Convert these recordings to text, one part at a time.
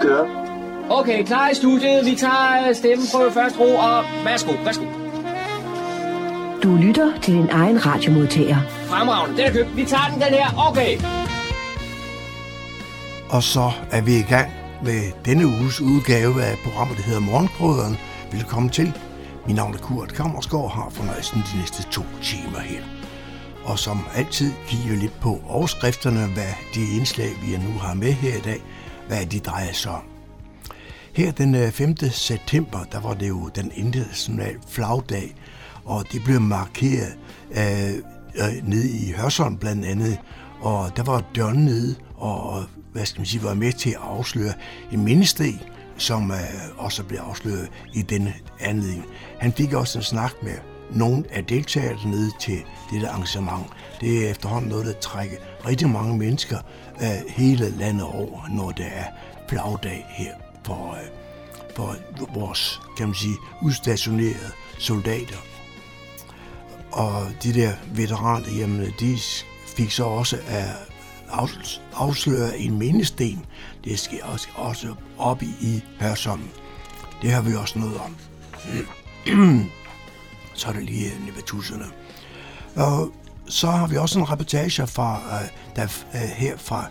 Kører. Okay, klar i studiet. Vi tager stemmen på første ro, og værsgo, værsgo. Du lytter til din egen radiomodtager. Fremragende, den er købt. Vi tager den, den her. Okay. Og så er vi i gang med denne uges udgave af programmet, der hedder Morgenbrøderen. Velkommen til. Mit navn er Kurt Kammersgaard har fornøjelsen de næste to timer her. Og som altid kigger lidt på overskrifterne, hvad de indslag, vi nu har med her i dag, hvad de drejer sig om. Her den øh, 5. September, der var det jo den internationale flagdag, og det blev markeret øh, øh, nede i Hørsholm blandt andet, og der var døren nede, og hvad skal man sige, var med til at afsløre en mindesten, som øh, også blev afsløret i denne anledning. Han fik også en snak med nogle af deltagerne nede til dette arrangement. Det er efterhånden noget, der trækker rigtig mange mennesker øh, hele landet over, når det er flagdag her for, øh, for vores, kan man sige, udstationerede soldater. Og de der veteraner, jamen, de fik så også af afsløre en mindesten. Det sker også, også op i Hørsholm. Det har vi også noget om. så er det lige Nevatusserne. Og så har vi også en reportage fra, øh, der, øh, her fra,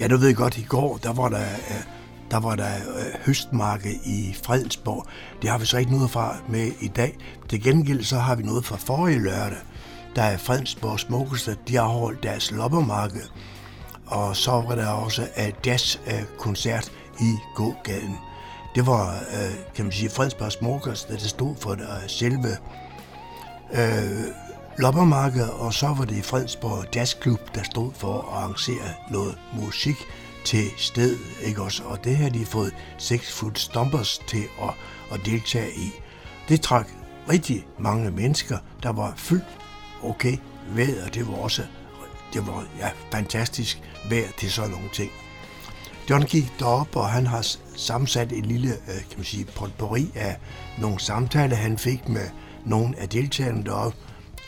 ja, du ved godt, i går, der var der, øh, der var der øh, høstmarked i Fredensborg. Det har vi så ikke noget fra med i dag. Til gengæld så har vi noget fra forrige lørdag, der er Fredensborg Smukkeste, de har holdt deres loppermarked. Og så var der også øh, jazzkoncert øh, i gågaden. Det var, øh, kan man sige, Fredensborg Smukkeste, der stod for det, selve øh, loppermarked, og så var det Fredsborg Jazzklub, der stod for at arrangere noget musik til sted, ikke også? Og det har de fået Six Foot Stompers til at, at deltage i. Det trak rigtig mange mennesker, der var fyldt okay vejr, og det var også det var, ja, fantastisk vejr til sådan nogle ting. John gik derop, og han har sammensat en lille øh, kan man sige, potpourri af nogle samtaler, han fik med nogle af deltagerne deroppe,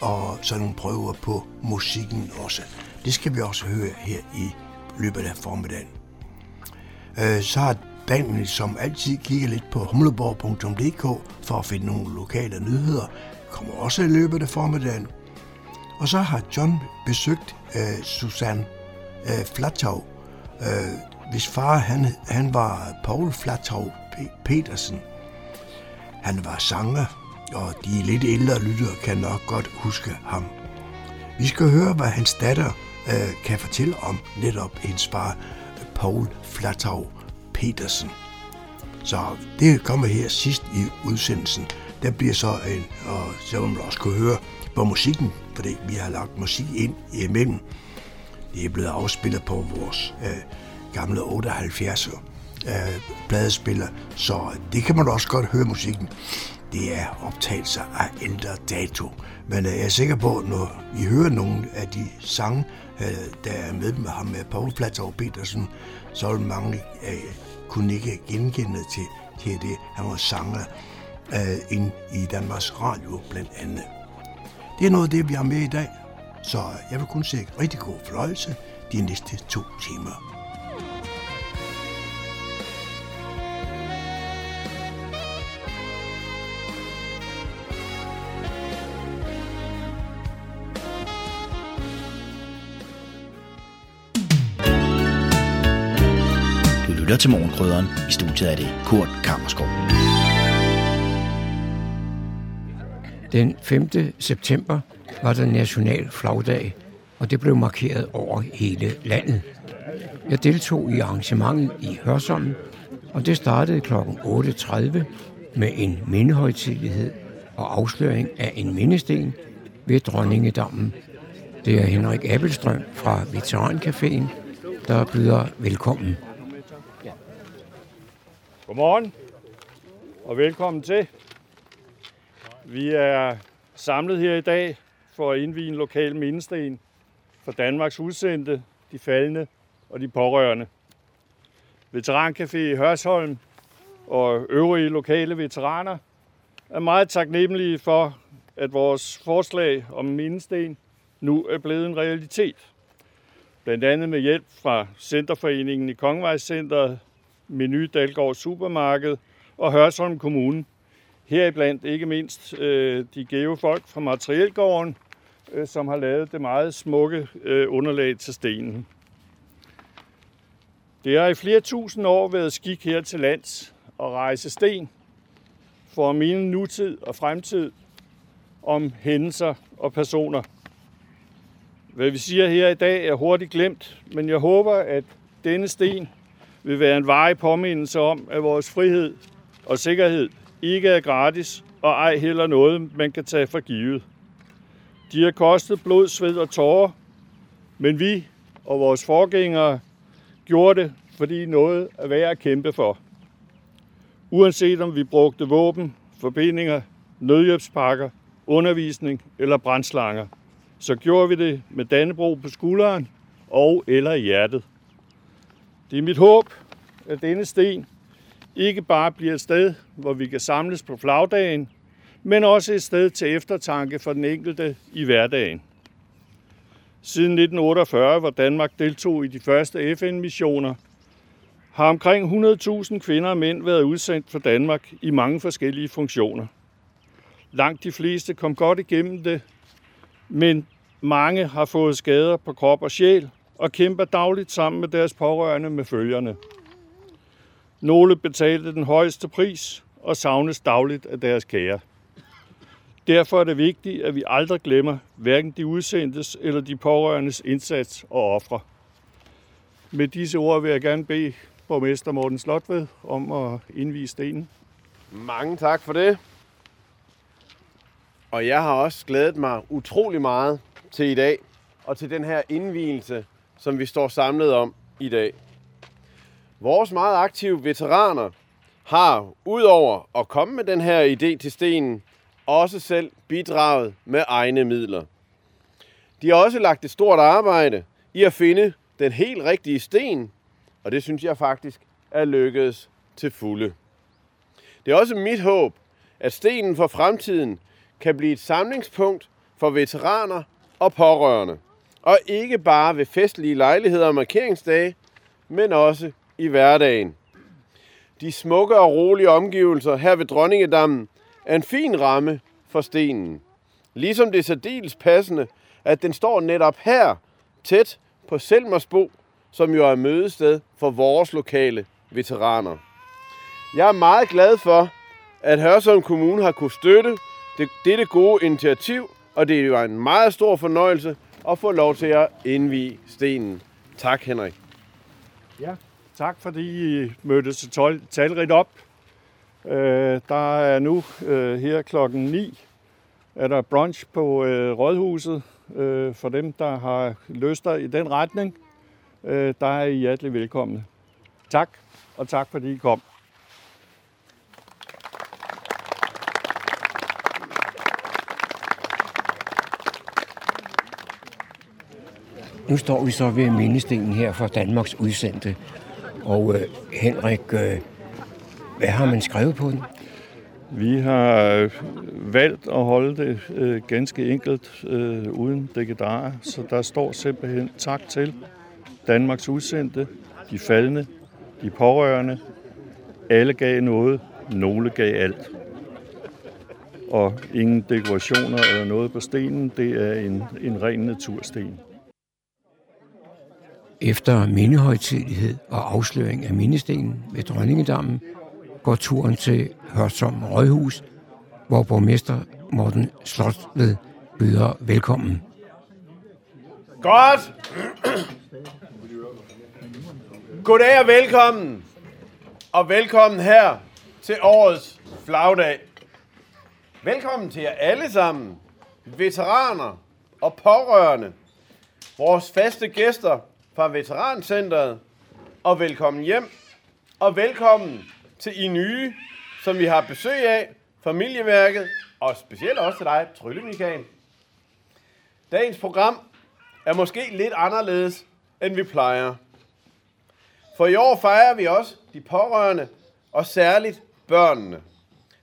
og så nogle prøver på musikken også. Det skal vi også høre her i løbet af formiddagen. Øh, så har banden som altid kigget lidt på humleborg.dk for at finde nogle lokale nyheder. Kommer også i løbet af formiddagen. Og så har John besøgt øh, Susanne øh, Flatov, øh, hvis far han, han var Paul Flatau Petersen. Han var sanger, og de lidt ældre lyttere kan nok godt huske ham. Vi skal høre, hvad hans datter øh, kan fortælle om netop hendes far, Paul Flatau Petersen. Så det kommer her sidst i udsendelsen. Der bliver så en, og så man også kunne høre på musikken, fordi vi har lagt musik ind imellem. Det er blevet afspillet på vores øh, gamle 78'er øh, pladespiller, så det kan man også godt høre musikken det er optagelser af ældre dato. Men øh, jeg er sikker på, når I hører nogle af de sange, øh, der er med med ham med Paul Platzau Petersen, så vil mange øh, kunne ikke genkende til, til det. Han var sanger øh, ind i Danmarks Radio blandt andet. Det er noget af det, vi har med i dag, så øh, jeg vil kun sige rigtig god fornøjelse de næste to timer. Lytter til Morgenkrydderen. I studiet er det Kurt Kammerskov. Den 5. september var der national flagdag, og det blev markeret over hele landet. Jeg deltog i arrangementet i Hørsholm, og det startede kl. 8.30 med en mindehøjtidlighed og afsløring af en mindesten ved Dronningedammen. Det er Henrik Appelstrøm fra Veterancaféen, der byder velkommen. Godmorgen og velkommen til. Vi er samlet her i dag for at indvige en lokal mindesten for Danmarks udsendte, de faldende og de pårørende. Veterancafé i Hørsholm og øvrige lokale veteraner er meget taknemmelige for, at vores forslag om mindesten nu er blevet en realitet. Blandt andet med hjælp fra Centerforeningen i Kongevejscenteret Meny Dalgaard Supermarked og Hørsholm Kommune. Heriblandt ikke mindst øh, de geofolk fra Materielgården, øh, som har lavet det meget smukke øh, underlag til stenen. Det har i flere tusind år været skik her til lands at rejse sten for at nutid og fremtid om hændelser og personer. Hvad vi siger her i dag er hurtigt glemt, men jeg håber, at denne sten vil være en varig påmindelse om, at vores frihed og sikkerhed ikke er gratis, og ej heller noget, man kan tage for givet. De har kostet blod, sved og tårer, men vi og vores forgængere gjorde det, fordi noget er værd at kæmpe for. Uanset om vi brugte våben, forbindinger, nødhjælpspakker, undervisning eller brandslanger, så gjorde vi det med Dannebro på skulderen og eller i hjertet. Det er mit håb, at denne sten ikke bare bliver et sted, hvor vi kan samles på flagdagen, men også et sted til eftertanke for den enkelte i hverdagen. Siden 1948, hvor Danmark deltog i de første FN-missioner, har omkring 100.000 kvinder og mænd været udsendt for Danmark i mange forskellige funktioner. Langt de fleste kom godt igennem det, men mange har fået skader på krop og sjæl og kæmper dagligt sammen med deres pårørende med følgerne. Nogle betalte den højeste pris og savnes dagligt af deres kære. Derfor er det vigtigt, at vi aldrig glemmer hverken de udsendtes eller de pårørendes indsats og ofre. Med disse ord vil jeg gerne bede borgmester Morten Slotved om at indvise stenen. Mange tak for det. Og jeg har også glædet mig utrolig meget til i dag, og til den her indvielse, som vi står samlet om i dag. Vores meget aktive veteraner har, udover at komme med den her idé til stenen, også selv bidraget med egne midler. De har også lagt et stort arbejde i at finde den helt rigtige sten, og det synes jeg faktisk er lykkedes til fulde. Det er også mit håb, at stenen for fremtiden kan blive et samlingspunkt for veteraner og pårørende. Og ikke bare ved festlige lejligheder og markeringsdage, men også i hverdagen. De smukke og rolige omgivelser her ved Dronningedammen er en fin ramme for stenen. Ligesom det er særdeles passende, at den står netop her, tæt på Selmersbo, som jo er mødested for vores lokale veteraner. Jeg er meget glad for, at Hørsholm Kommune har kunne støtte det, dette gode initiativ, og det var en meget stor fornøjelse og få lov til at indvige stenen. Tak, Henrik. Ja, tak fordi I mødte så talrigt op. Øh, der er nu øh, her klokken 9, er der brunch på øh, Rådhuset. Øh, for dem, der har lyster i den retning, øh, der er I hjertelig velkomne. Tak, og tak fordi I kom. Nu står vi så ved mindestenen her for Danmarks udsendte. Og øh, Henrik, øh, hvad har man skrevet på den? Vi har øh, valgt at holde det øh, ganske enkelt øh, uden dekedarer, så der står simpelthen tak til Danmarks udsendte, de faldende, de pårørende. Alle gav noget, nogle gav alt. Og ingen dekorationer eller noget på stenen, det er en, en ren natursten. Efter mindehøjtidlighed og afsløring af mindestenen ved Dronningedammen, går turen til Hørsholm Rådhus, hvor borgmester Morten Slotved byder velkommen. Godt! Goddag og velkommen. Og velkommen her til årets flagdag. Velkommen til jer alle sammen, veteraner og pårørende, vores faste gæster fra Veterancentret, og velkommen hjem, og velkommen til I nye, som vi har besøg af, familieværket, og specielt også til dig, Trylle Michael. Dagens program er måske lidt anderledes, end vi plejer. For i år fejrer vi også de pårørende, og særligt børnene.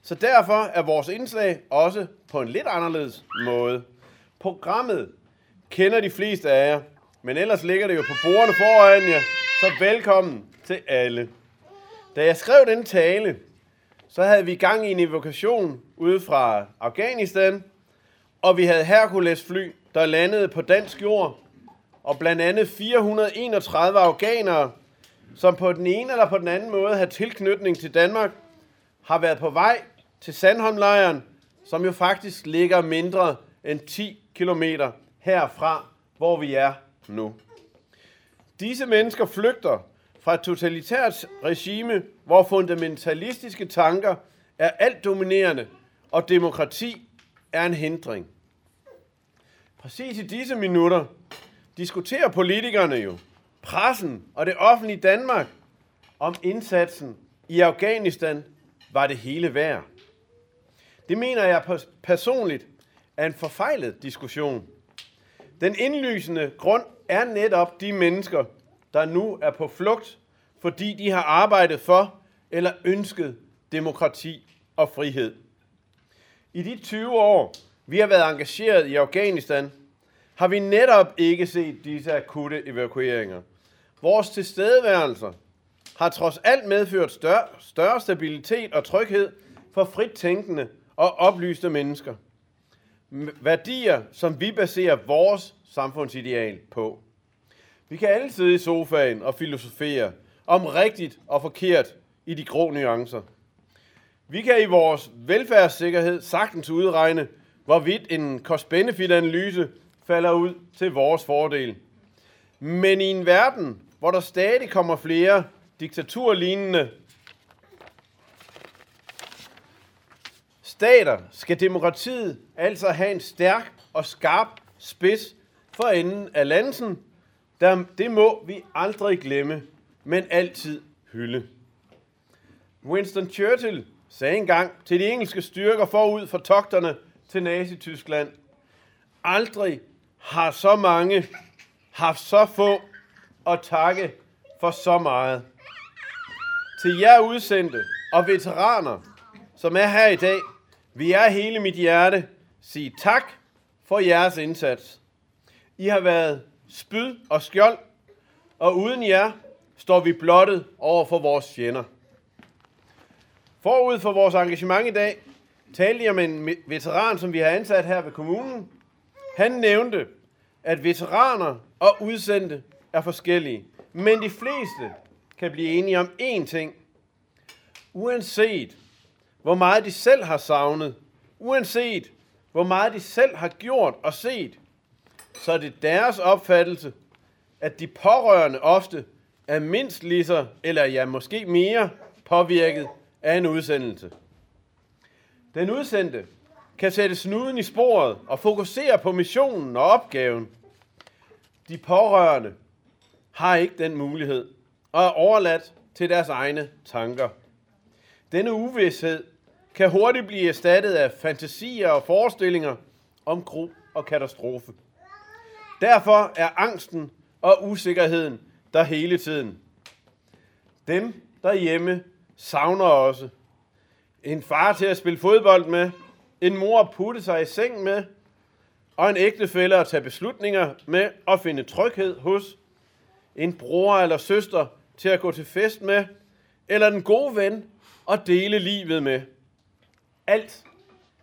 Så derfor er vores indslag også på en lidt anderledes måde. Programmet kender de fleste af jer, men ellers ligger det jo på bordene foran jer, så velkommen til alle. Da jeg skrev den tale, så havde vi gang i en evokation ude fra Afghanistan, og vi havde Hercules fly, der landede på dansk jord, og blandt andet 431 afghanere, som på den ene eller på den anden måde har tilknytning til Danmark, har været på vej til Sandholmlejren, som jo faktisk ligger mindre end 10 km herfra, hvor vi er nu. Disse mennesker flygter fra et totalitært regime, hvor fundamentalistiske tanker er alt dominerende, og demokrati er en hindring. Præcis i disse minutter diskuterer politikerne jo, pressen og det offentlige Danmark, om indsatsen i Afghanistan var det hele værd. Det mener jeg personligt er en forfejlet diskussion. Den indlysende grund er netop de mennesker, der nu er på flugt, fordi de har arbejdet for eller ønsket demokrati og frihed. I de 20 år, vi har været engageret i Afghanistan, har vi netop ikke set disse akutte evakueringer. Vores tilstedeværelser har trods alt medført større, større stabilitet og tryghed for frit tænkende og oplyste mennesker. Værdier, som vi baserer vores samfundsideal på. Vi kan alle sidde i sofaen og filosofere om rigtigt og forkert i de grå nuancer. Vi kan i vores velfærdssikkerhed sagtens udregne, hvorvidt en cost-benefit-analyse falder ud til vores fordel. Men i en verden, hvor der stadig kommer flere diktaturlignende stater, skal demokratiet altså have en stærk og skarp spids for enden af lansen. Der, det må vi aldrig glemme, men altid hylde. Winston Churchill sagde engang til de engelske styrker forud for togterne til Nazi-Tyskland, aldrig har så mange haft så få at takke for så meget. Til jer udsendte og veteraner, som er her i dag, vi er hele mit hjerte sige tak for jeres indsats. I har været spyd og skjold, og uden jer står vi blottet over for vores fjender. Forud for vores engagement i dag, talte jeg med en veteran, som vi har ansat her ved kommunen. Han nævnte, at veteraner og udsendte er forskellige, men de fleste kan blive enige om én ting. Uanset hvor meget de selv har savnet, uanset hvor meget de selv har gjort og set, så er det deres opfattelse, at de pårørende ofte er mindst lige så, eller ja, måske mere påvirket af en udsendelse. Den udsendte kan sætte snuden i sporet og fokusere på missionen og opgaven. De pårørende har ikke den mulighed og er overladt til deres egne tanker. Denne uvidshed kan hurtigt blive erstattet af fantasier og forestillinger om gro og katastrofe. Derfor er angsten og usikkerheden der hele tiden. Dem derhjemme savner også en far til at spille fodbold med, en mor at putte sig i seng med, og en ægtefælle at tage beslutninger med og finde tryghed hos, en bror eller søster til at gå til fest med, eller den gode ven at dele livet med. Alt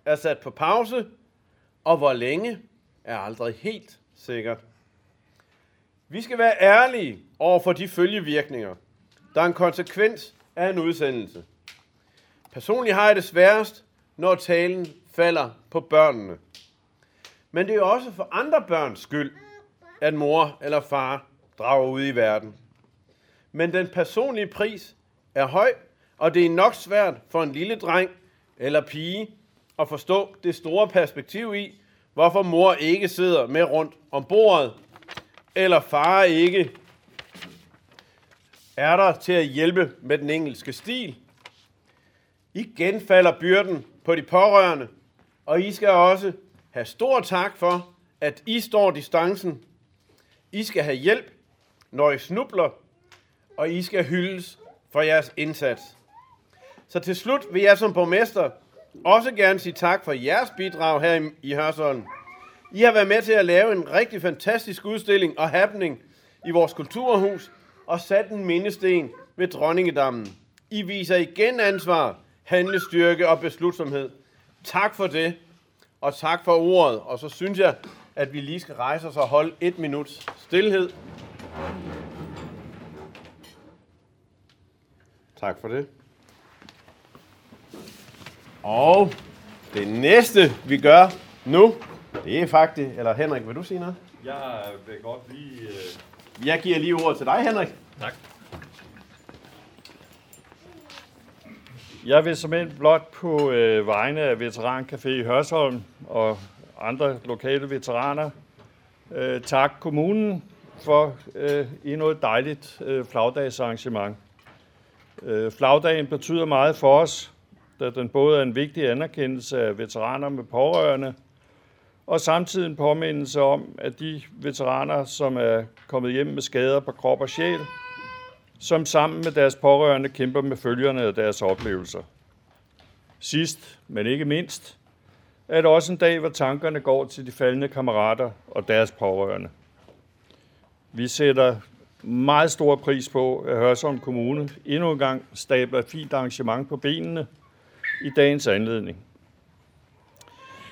er sat på pause, og hvor længe er aldrig helt sikkert. Vi skal være ærlige over for de følgevirkninger, der er en konsekvens af en udsendelse. Personligt har jeg det sværest, når talen falder på børnene. Men det er også for andre børns skyld, at mor eller far drager ud i verden. Men den personlige pris er høj, og det er nok svært for en lille dreng eller pige at forstå det store perspektiv i, hvorfor mor ikke sidder med rundt om bordet, eller far ikke er der til at hjælpe med den engelske stil. Igen falder byrden på de pårørende, og I skal også have stor tak for, at I står distancen. I skal have hjælp, når I snubler, og I skal hyldes for jeres indsats. Så til slut vil jeg som borgmester også gerne sige tak for jeres bidrag her i Hørsholm. I har været med til at lave en rigtig fantastisk udstilling og happening i vores kulturhus og sat en mindesten ved Dronningedammen. I viser igen ansvar, handlestyrke og beslutsomhed. Tak for det, og tak for ordet. Og så synes jeg, at vi lige skal rejse os og holde et minuts stillhed. Tak for det. Og det næste, vi gør nu, det er faktisk... Eller Henrik, vil du sige noget? Jeg vil godt lige... Øh... Jeg giver lige ordet til dig, Henrik. Tak. Jeg vil simpelthen blot på øh, vegne af Veterancafé i Hørsholm og andre lokale veteraner øh, takke kommunen for øh, endnu et dejligt øh, flagdagsarrangement. Øh, flagdagen betyder meget for os, da den både er en vigtig anerkendelse af veteraner med pårørende, og samtidig en påmindelse om, at de veteraner, som er kommet hjem med skader på krop og sjæl, som sammen med deres pårørende kæmper med følgerne af deres oplevelser. Sidst, men ikke mindst, er det også en dag, hvor tankerne går til de faldende kammerater og deres pårørende. Vi sætter meget stor pris på, at Hørsholm Kommune endnu en gang stabler et fint arrangement på benene i dagens anledning.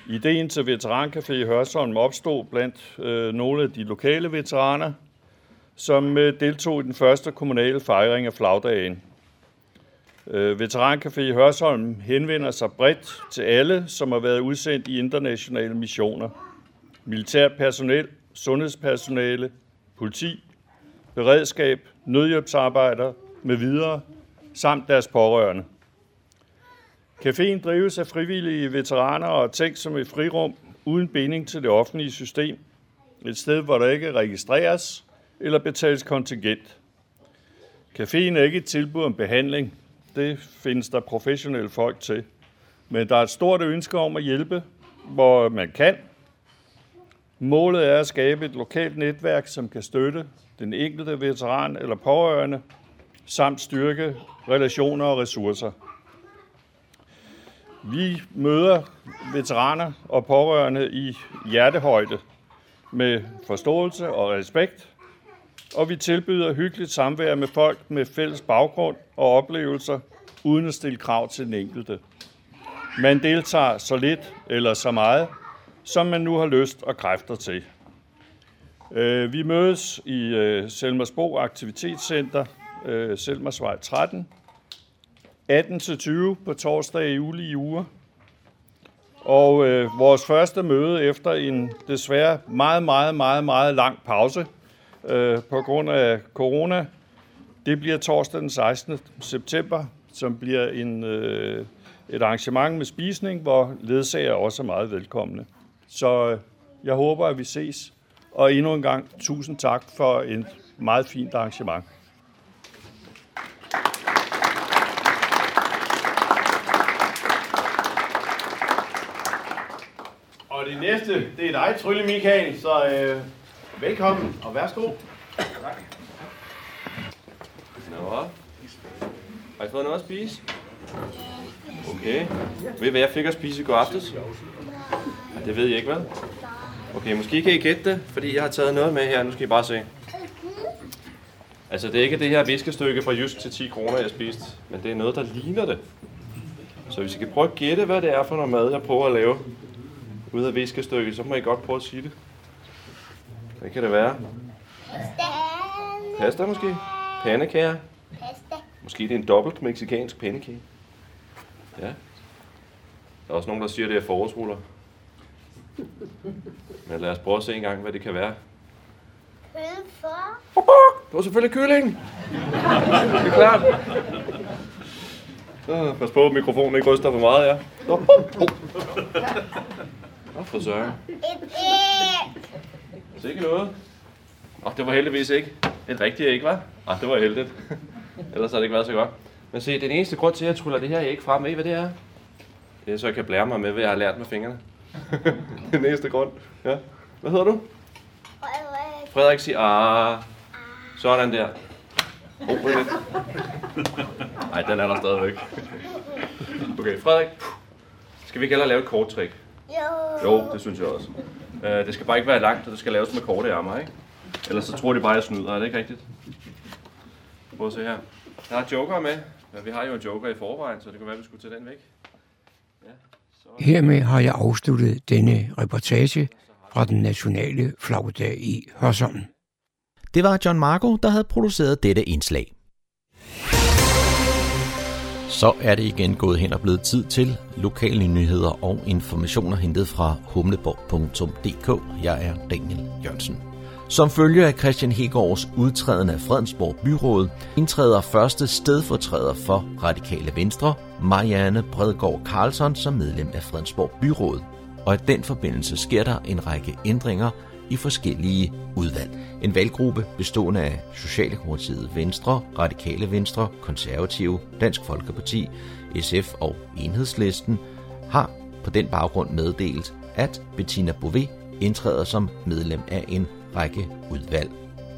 Ideen til Veterancafé i Hørsholm opstod blandt øh, nogle af de lokale veteraner, som øh, deltog i den første kommunale fejring af flagdagen. Øh, Veterancafé i Hørsholm henvender sig bredt til alle, som har været udsendt i internationale missioner. Militært personel, sundhedspersonale, politi, beredskab, nødhjælpsarbejdere med videre, samt deres pårørende. Caféen drives af frivillige veteraner og er tænkt som et frirum uden binding til det offentlige system. Et sted, hvor der ikke registreres eller betales kontingent. Caféen er ikke et tilbud om behandling. Det findes der professionelle folk til. Men der er et stort ønske om at hjælpe, hvor man kan. Målet er at skabe et lokalt netværk, som kan støtte den enkelte veteran eller pårørende, samt styrke relationer og ressourcer. Vi møder veteraner og pårørende i hjertehøjde med forståelse og respekt, og vi tilbyder hyggeligt samvær med folk med fælles baggrund og oplevelser, uden at stille krav til den enkelte. Man deltager så lidt eller så meget, som man nu har lyst og kræfter til. Øh, vi mødes i øh, Selmersbo Aktivitetscenter, øh, Selmersvej 13, 18-20 på torsdag i juli i uger. Og øh, vores første møde efter en desværre meget, meget, meget, meget lang pause øh, på grund af corona, det bliver torsdag den 16. september, som bliver en, øh, et arrangement med spisning, hvor ledsager også er meget velkomne. Så øh, jeg håber, at vi ses. Og endnu en gang tusind tak for et meget fint arrangement. Næste, det er dig, Trylle Michael, så øh, velkommen og værsgo. Nå. Har I fået noget at spise? Okay. Ved I, hvad jeg fik at spise i går aftes? Ja, det ved jeg ikke, hvad? Okay, måske kan I gætte det, fordi jeg har taget noget med her. Nu skal I bare se. Altså, det er ikke det her viskestykke fra Jysk til 10 kroner, jeg spiste, men det er noget, der ligner det. Så hvis I kan prøve at gætte, hvad det er for noget mad, jeg prøver at lave ud af viskestykket, så må I godt prøve at sige det. Hvad kan det være? Pasta måske? Pandekager? Måske det er en dobbelt meksikansk pandekage. Ja. Der er også nogen, der siger, at det er forårsruller. Men lad os prøve at se en gang, hvad det kan være. Det var selvfølgelig kylling. Det er klart. Så, pas på, at mikrofonen ikke ryster for meget, ja. Nå, oh, oh. Nå, for søren. Sikke noget. Åh, det var heldigvis ikke et rigtigt æg, hva'? Ah, det var heldigt. Ellers har det ikke været så godt. Men se, den eneste grund til, at jeg tryller det her æg frem, ved I, hvad det er? Det er så, jeg kan blære mig med, hvad jeg har lært med fingrene. den eneste grund. Ja. Hvad hedder du? Frederik siger, ah. Sådan der. Oh, vent lidt. Nej, den er der stadigvæk. Okay, Frederik. Skal vi ikke hellere lave et kort trick? Jo. Jo, det synes jeg også. Uh, det skal bare ikke være langt, og det skal laves med korte ærmer, ikke? Ellers så tror de bare, at jeg snyder. Er det ikke rigtigt? Prøv at se her. Jeg har joker med. Men vi har jo en joker i forvejen, så det kan være, at vi skulle tage den væk. Ja, så... Hermed har jeg afsluttet denne reportage fra den nationale flagdag i Hørsholm. Det var John Marco, der havde produceret dette indslag. Så er det igen gået hen og blevet tid til lokale nyheder og informationer hentet fra humleborg.dk. Jeg er Daniel Jørgensen. Som følge af Christian Hegårds udtræden af Fredensborg Byråd, indtræder første stedfortræder for Radikale Venstre, Marianne Bredgaard Karlsson, som medlem af Fredensborg Byråd. Og i den forbindelse sker der en række ændringer i forskellige udvalg. En valggruppe bestående af Socialdemokratiet Venstre, Radikale Venstre, Konservative, Dansk Folkeparti, SF og Enhedslisten har på den baggrund meddelt, at Bettina Bové indtræder som medlem af en række udvalg.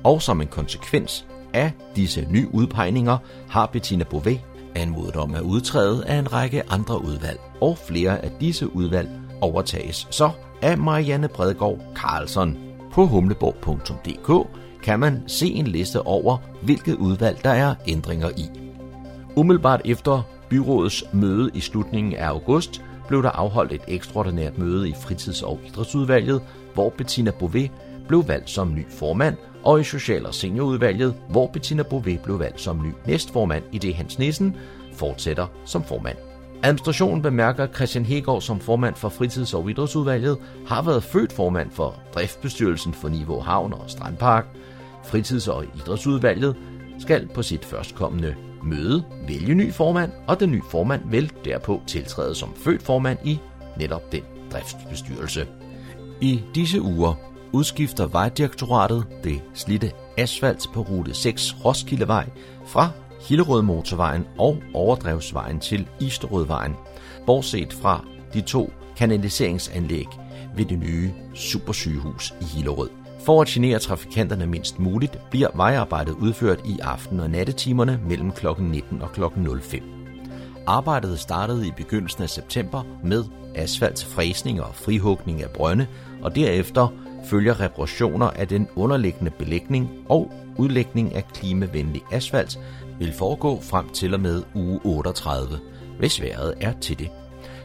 Og som en konsekvens af disse nye udpegninger har Bettina Bové anmodet om at udtræde af en række andre udvalg, og flere af disse udvalg overtages så af Marianne Bredgaard Carlson. På humleborg.dk kan man se en liste over, hvilket udvalg der er ændringer i. Umiddelbart efter byrådets møde i slutningen af august blev der afholdt et ekstraordinært møde i fritids- og idrætsudvalget, hvor Bettina Bové blev valgt som ny formand, og i Social- og Seniorudvalget, hvor Bettina Bové blev valgt som ny næstformand, i det Hans Nissen fortsætter som formand. Administrationen bemærker, at Christian Hegård som formand for fritids- og idrætsudvalget har været født formand for driftbestyrelsen for Niveau Havn og Strandpark. Fritids- og idrætsudvalget skal på sit førstkommende møde vælge ny formand, og den nye formand vil derpå tiltræde som født formand i netop den driftsbestyrelse. I disse uger udskifter Vejdirektoratet det slitte asfalt på rute 6 Roskildevej fra Hillerød Motorvejen og Overdrevsvejen til Isterødvejen, bortset fra de to kanaliseringsanlæg ved det nye supersygehus i Hillerød. For at genere trafikanterne mindst muligt, bliver vejarbejdet udført i aften- og nattetimerne mellem kl. 19 og kl. 05. Arbejdet startede i begyndelsen af september med asfaltfræsning og frihugning af brønde, og derefter følger reparationer af den underliggende belægning og udlægning af klimavenlig asfalt vil foregå frem til og med uge 38, hvis vejret er til det.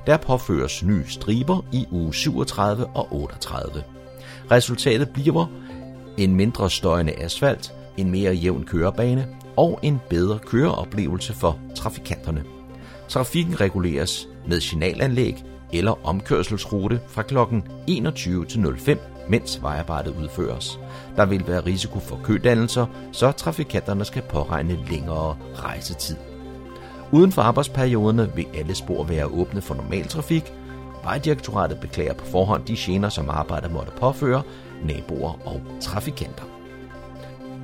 Der påføres nye striber i uge 37 og 38. Resultatet bliver en mindre støjende asfalt, en mere jævn kørebane og en bedre køreoplevelse for trafikanterne. Trafikken reguleres med signalanlæg eller omkørselsrute fra kl. 21 til 05, mens vejarbejdet udføres. Der vil være risiko for kødannelser, så trafikanterne skal påregne længere rejsetid. Uden for arbejdsperioderne vil alle spor være åbne for normal trafik. Vejdirektoratet beklager på forhånd de gener, som arbejdet måtte påføre naboer og trafikanter.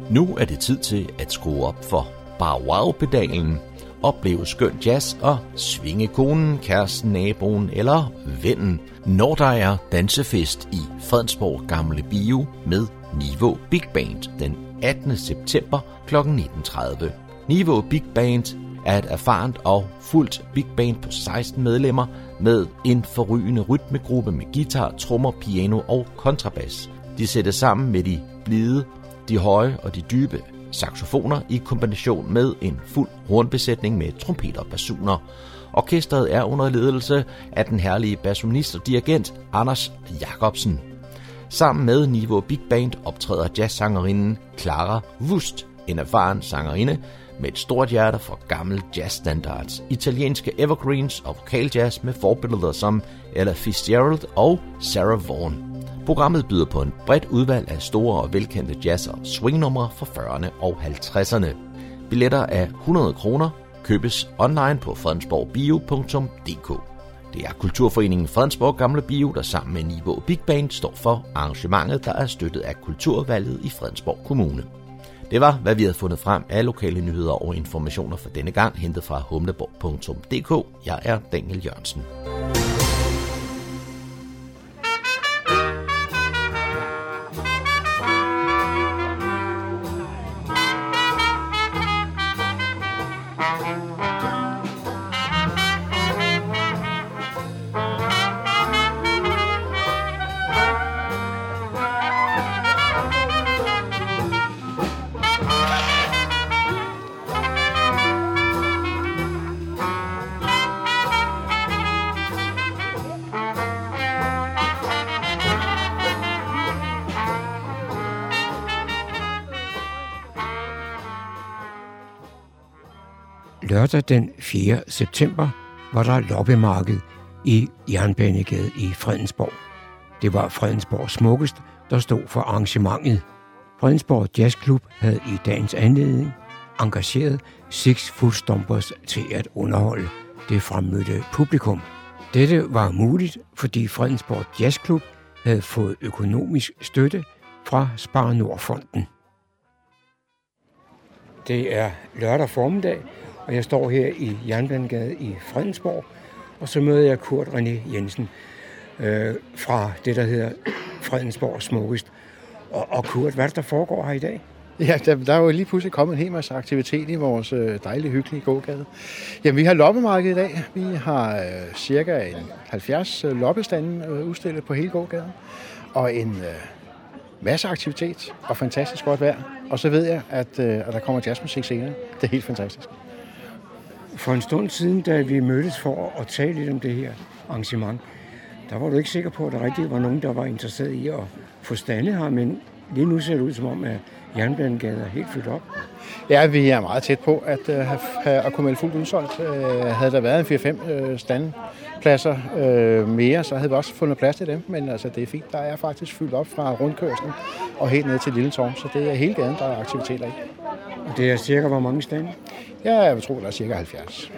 Nu er det tid til at skrue op for Bar Wow-pedalen, opleve skøn jazz og svinge konen, kæresten, naboen eller vennen, når der er dansefest i Fredensborg Gamle Bio med Niveau Big Band den 18. september kl. 19.30. Niveau Big Band er et erfarent og fuldt big band på 16 medlemmer med en forrygende rytmegruppe med guitar, trommer, piano og kontrabas. De sættes sammen med de blide, de høje og de dybe saxofoner i kombination med en fuld hornbesætning med trompeter og basuner. Orkestret er under ledelse af den herlige bassonist og dirigent Anders Jacobsen. Sammen med Niveau Big Band optræder jazzsangerinden Clara Wust, en erfaren sangerinde med et stort hjerte for gammel jazzstandards, italienske evergreens og vokaljazz med forbilleder som Ella Fitzgerald og Sarah Vaughan. Programmet byder på en bredt udvalg af store og velkendte jazz- og swingnumre fra 40'erne og 50'erne. Billetter af 100 kroner købes online på fredensborgbio.dk. Det er Kulturforeningen Fredensborg Gamle Bio, der sammen med Niveau Big Band står for arrangementet, der er støttet af Kulturvalget i Fredensborg Kommune. Det var, hvad vi havde fundet frem af lokale nyheder og informationer for denne gang, hentet fra humleborg.dk. Jeg er Daniel Jørgensen. Lørdag den 4. september var der loppemarked i Jernbanegade i Fredensborg. Det var Fredensborg Smukkest, der stod for arrangementet. Fredensborg Jazzklub havde i dagens anledning engageret Six Footstompers til at underholde det fremmødte publikum. Dette var muligt, fordi Fredensborg Jazzklub havde fået økonomisk støtte fra Spar Nordfonden. Det er lørdag formiddag, og jeg står her i Jernbanegade i Fredensborg, og så møder jeg Kurt René Jensen øh, fra det, der hedder Fredensborg Smukkest. Og, og Kurt, hvad er det, der foregår her i dag? Ja, der, der er jo lige pludselig kommet en hel masse aktivitet i vores øh, dejlige, hyggelige gågade. Jamen, vi har loppemarked i dag. Vi har øh, cirka en 70 øh, loppestande øh, udstillet på hele gågaden. Og en øh, masse aktivitet og fantastisk godt vejr. Og så ved jeg, at, øh, at der kommer jazzmusik senere. Det er helt fantastisk. For en stund siden, da vi mødtes for at tale lidt om det her arrangement, der var du ikke sikker på, at der rigtig var nogen, der var interesseret i at få stande her, men lige nu ser det ud som om, at Jernbanegade er helt fyldt op. Ja, vi er meget tæt på at, uh, have, at kunne melde fuldt udsolgt. Uh, havde der været en 4-5 uh, standpladser uh, mere, så havde vi også fundet plads til dem. Men altså, det er fint. Der er faktisk fyldt op fra rundkørslen og helt ned til Lille Torm, så det er hele gaden, der er aktiviteter i. Og det er cirka hvor mange stande? Ja, jeg tror, der er cirka 70.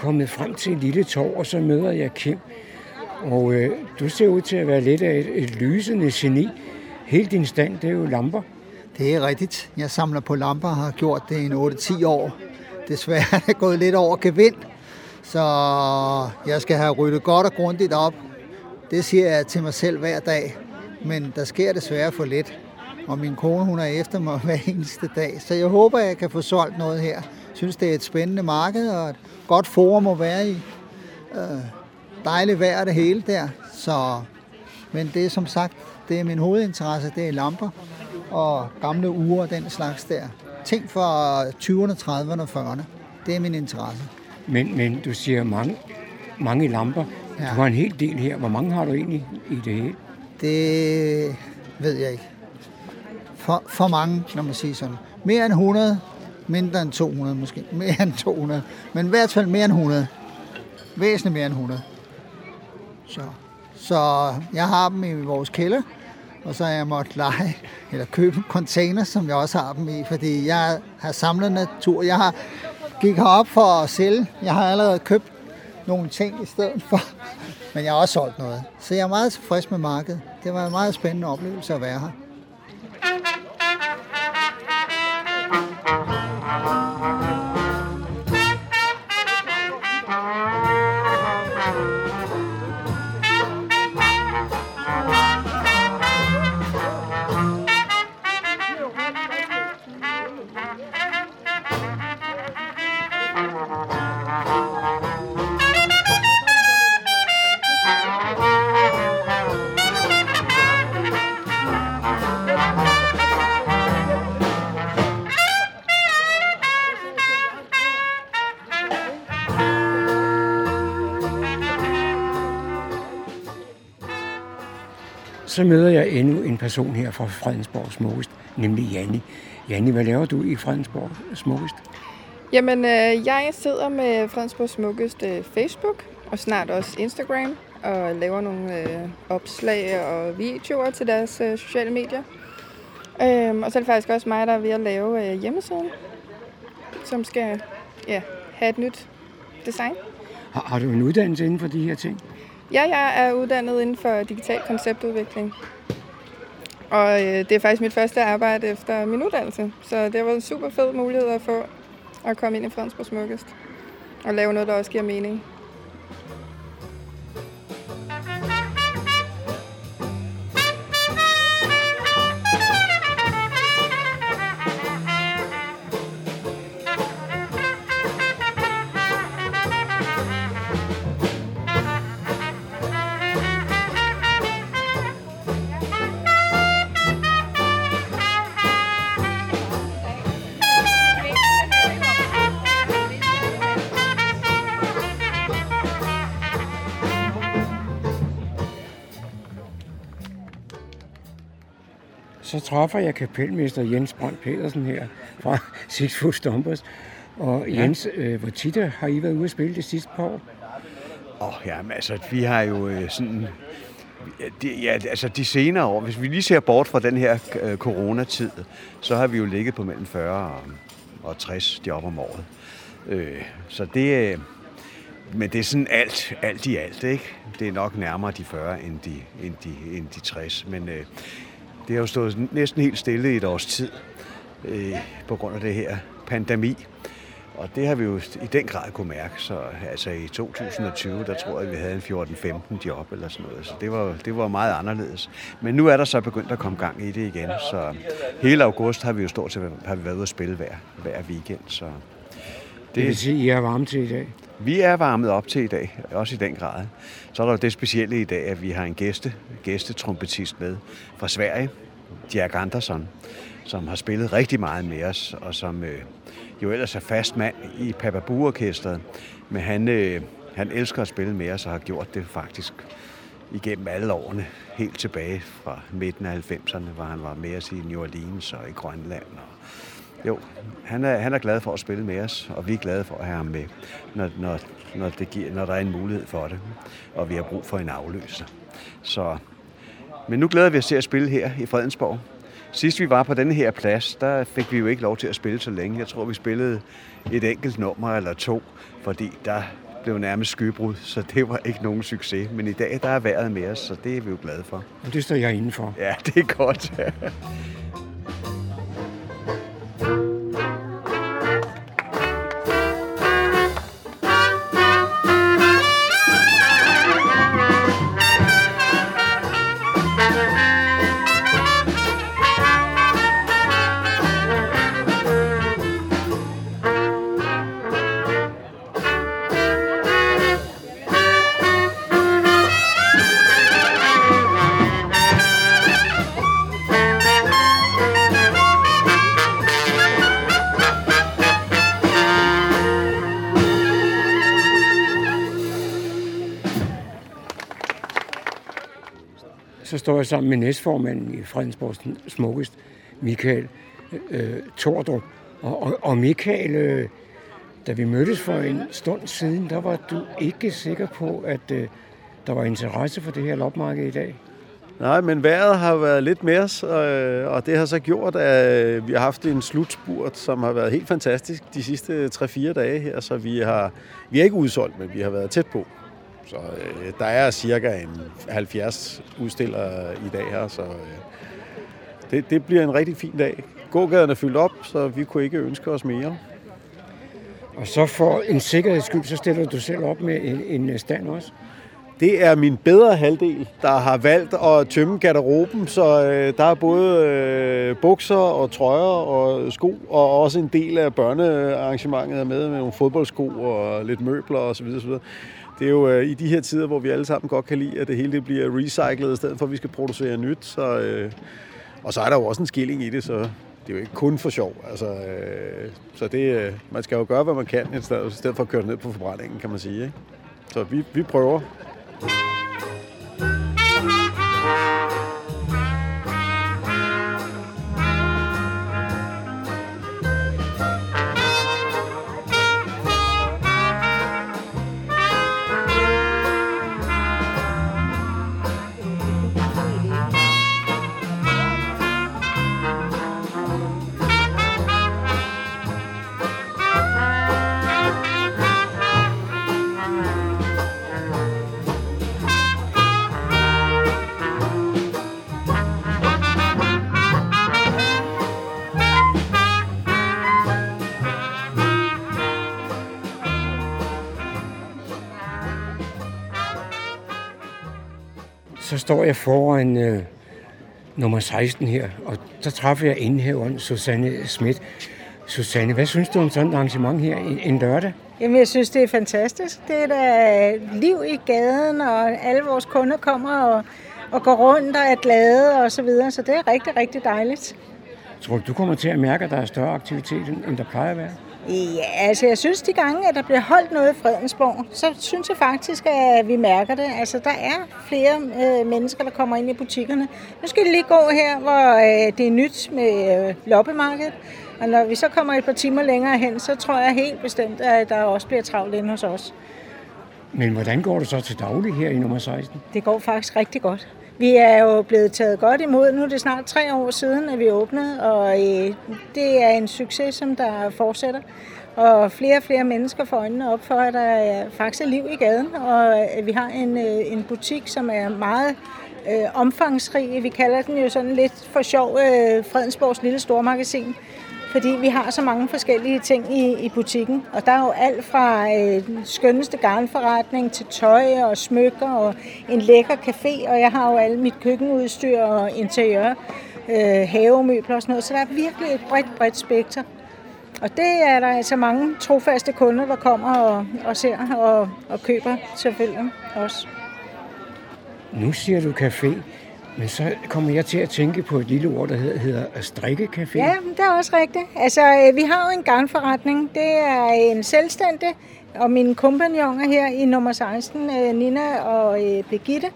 kommet frem til et lille torv, og så møder jeg Kim. Og øh, du ser ud til at være lidt af et, et lysende geni. Hele din stand, det er jo lamper. Det er rigtigt. Jeg samler på lamper og har gjort det i en 8-10 år. Desværre er det gået lidt over gevind, så jeg skal have ryddet godt og grundigt op. Det siger jeg til mig selv hver dag, men der sker desværre for lidt. Og min kone, hun er efter mig hver eneste dag. Så jeg håber, jeg kan få solgt noget her. Jeg synes, det er et spændende marked og et godt forum at være i. Øh, dejligt vejr det hele der. Så, men det er som sagt, det er min hovedinteresse, det er lamper og gamle uger og den slags der. Ting fra 20'erne, 30'erne og 40'erne. Det er min interesse. Men, men du siger mange, mange lamper. Ja. Du har en hel del her. Hvor mange har du egentlig i det hele? Det ved jeg ikke. For, for mange, når man siger sådan. Mere end 100, mindre end 200 måske. Mere end 200. Men i hvert fald mere end 100. Væsentligt mere end 100. Så, så jeg har dem i vores kælder, og så har jeg måttet lege, eller købe container, som jeg også har dem i, fordi jeg har samlet natur. Jeg har gik herop for at sælge. Jeg har allerede købt nogle ting i stedet for, men jeg har også solgt noget. Så jeg er meget tilfreds med markedet. Det var en meget spændende oplevelse at være her. Så møder jeg endnu en person her fra Fredensborg Smukkest, nemlig Janni. Janni, hvad laver du i Fredensborg Smukkest? Jamen, øh, jeg sidder med Fredensborg Smukkest øh, Facebook og snart også Instagram og laver nogle øh, opslag og videoer til deres øh, sociale medier. Øhm, og så er det faktisk også mig, der er ved at lave øh, hjemmesiden, som skal ja, have et nyt design. Har, har du en uddannelse inden for de her ting? Ja, jeg er uddannet inden for digital konceptudvikling. Og øh, det er faktisk mit første arbejde efter min uddannelse. Så det har været en super fed mulighed at få at komme ind i Fredensborg Smukkest. Og lave noget, der også giver mening. Så træffer jeg kapelmester Jens Brandt Pedersen her fra Six Foot Stompers. Og Ja. Jens, øh, hvor tit har I været ude at spille det sidste par år? Åh, oh, ja, men altså, vi har jo øh, sådan... ja, De, ja, altså de senere år, hvis vi lige ser bort fra den her øh, coronatid, så har vi jo ligget på mellem 40 og, og 60 job om året. Øh, så det... Øh, men det er sådan alt, alt i alt, ikke? Det er nok nærmere de 40 end de, end de, end de 60. Men øh, det har jo stået næsten helt stille i et års tid øh, på grund af det her pandemi. Og det har vi jo i den grad kunne mærke. Så altså i 2020, der tror jeg, vi havde en 14-15 job eller sådan noget. Så det var, det var meget anderledes. Men nu er der så begyndt at komme gang i det igen. Så hele august har vi jo stort set har vi været ude at spille hver, hver weekend. Så Det vil sige, I er varme til i dag. vi er varmet op til i dag, også i den grad. Så er der jo det specielle i dag, at vi har en gæste, gæstetrompetist med fra Sverige, Jack Andersson, som har spillet rigtig meget med os, og som øh, jo ellers er fast mand i Papa orkestret Men han, øh, han elsker at spille med os og har gjort det faktisk igennem alle årene, helt tilbage fra midten af 90'erne, hvor han var med os i New Orleans og i Grønland og jo, han er, han er glad for at spille med os, og vi er glade for at have ham med, når, når, når, det giver, når der er en mulighed for det, og vi har brug for en afløser. Så, men nu glæder vi os til at spille her i Fredensborg. Sidst vi var på denne her plads, der fik vi jo ikke lov til at spille så længe. Jeg tror, vi spillede et enkelt nummer eller to, fordi der blev nærmest skybrud, så det var ikke nogen succes. Men i dag, der er vejret med os, så det er vi jo glade for. Og det står jeg inden for. Ja, det er godt. Sammen med næstformanden i Fredensborg Smukkest, Michael øh, Tordrup. Og, og, og Michael, øh, da vi mødtes for en stund siden, der var du ikke sikker på, at øh, der var interesse for det her lopmarked i dag. Nej, men vejret har været lidt med os, øh, og det har så gjort, at øh, vi har haft en slutspurt, som har været helt fantastisk de sidste 3-4 dage her, så vi har, vi er ikke udsolgt, men vi har været tæt på. Så øh, der er cirka en 70 udstillere i dag her, så øh, det, det bliver en rigtig fin dag. Gågaden er fyldt op, så vi kunne ikke ønske os mere. Og så for en sikkerheds skyld, så stiller du selv op med en, en stand også. Det er min bedre halvdel, der har valgt at tømme garderoben, så øh, der er både øh, bukser og trøjer og sko, og også en del af børnearrangementet er med med nogle fodboldsko og lidt møbler osv. osv. Det er jo øh, i de her tider, hvor vi alle sammen godt kan lide, at det hele det bliver recyclet, i stedet for at vi skal producere nyt. Så, øh, og så er der jo også en skilling i det, så det er jo ikke kun for sjov. Altså, øh, så det, øh, man skal jo gøre, hvad man kan, i stedet, for at køre ned på forbrændingen, kan man sige. Ikke? Så vi, vi prøver. Står jeg foran øh, nummer 16 her, og så træffer jeg indhæveren Susanne Schmidt. Susanne, hvad synes du om sådan et arrangement her en, en lørdag? Jamen, jeg synes, det er fantastisk. Det er da liv i gaden, og alle vores kunder kommer og, og går rundt og er glade og så videre. Så det er rigtig, rigtig dejligt. Tror du, du kommer til at mærke, at der er større aktivitet, end der plejer at være? Ja, altså jeg synes, de gange, at der bliver holdt noget i Fredensborg, så synes jeg faktisk, at vi mærker det. Altså der er flere øh, mennesker, der kommer ind i butikkerne. Nu skal det lige gå her, hvor øh, det er nyt med øh, loppemarkedet. Og når vi så kommer et par timer længere hen, så tror jeg helt bestemt, at der også bliver travlt inde hos os. Men hvordan går det så til daglig her i nummer 16? Det går faktisk rigtig godt. Vi er jo blevet taget godt imod. Nu er det snart tre år siden, at vi åbnede, og øh, det er en succes, som der fortsætter. Og flere og flere mennesker får øjnene op for, at der er faktisk liv i gaden, og vi har en, øh, en butik, som er meget øh, omfangsrig. Vi kalder den jo sådan lidt for sjov øh, Fredensborgs lille stormagasin fordi vi har så mange forskellige ting i, i butikken. Og der er jo alt fra øh, skønneste garnforretning til tøj og smykker og en lækker café, og jeg har jo alt mit køkkenudstyr og interiør, øh, havemøbler og sådan noget, så der er virkelig et bredt, bredt spekter. Og det er der altså mange trofaste kunder, der kommer og, og ser og, og køber selvfølgelig også. Nu siger du café. Men så kommer jeg til at tænke på et lille ord, der hedder, hedder strikkecafé. Ja, det er også rigtigt. Altså, øh, vi har jo en garnforretning. Det er en selvstændig, og mine kompagnoner her i nummer 16, øh, Nina og øh, Birgitte,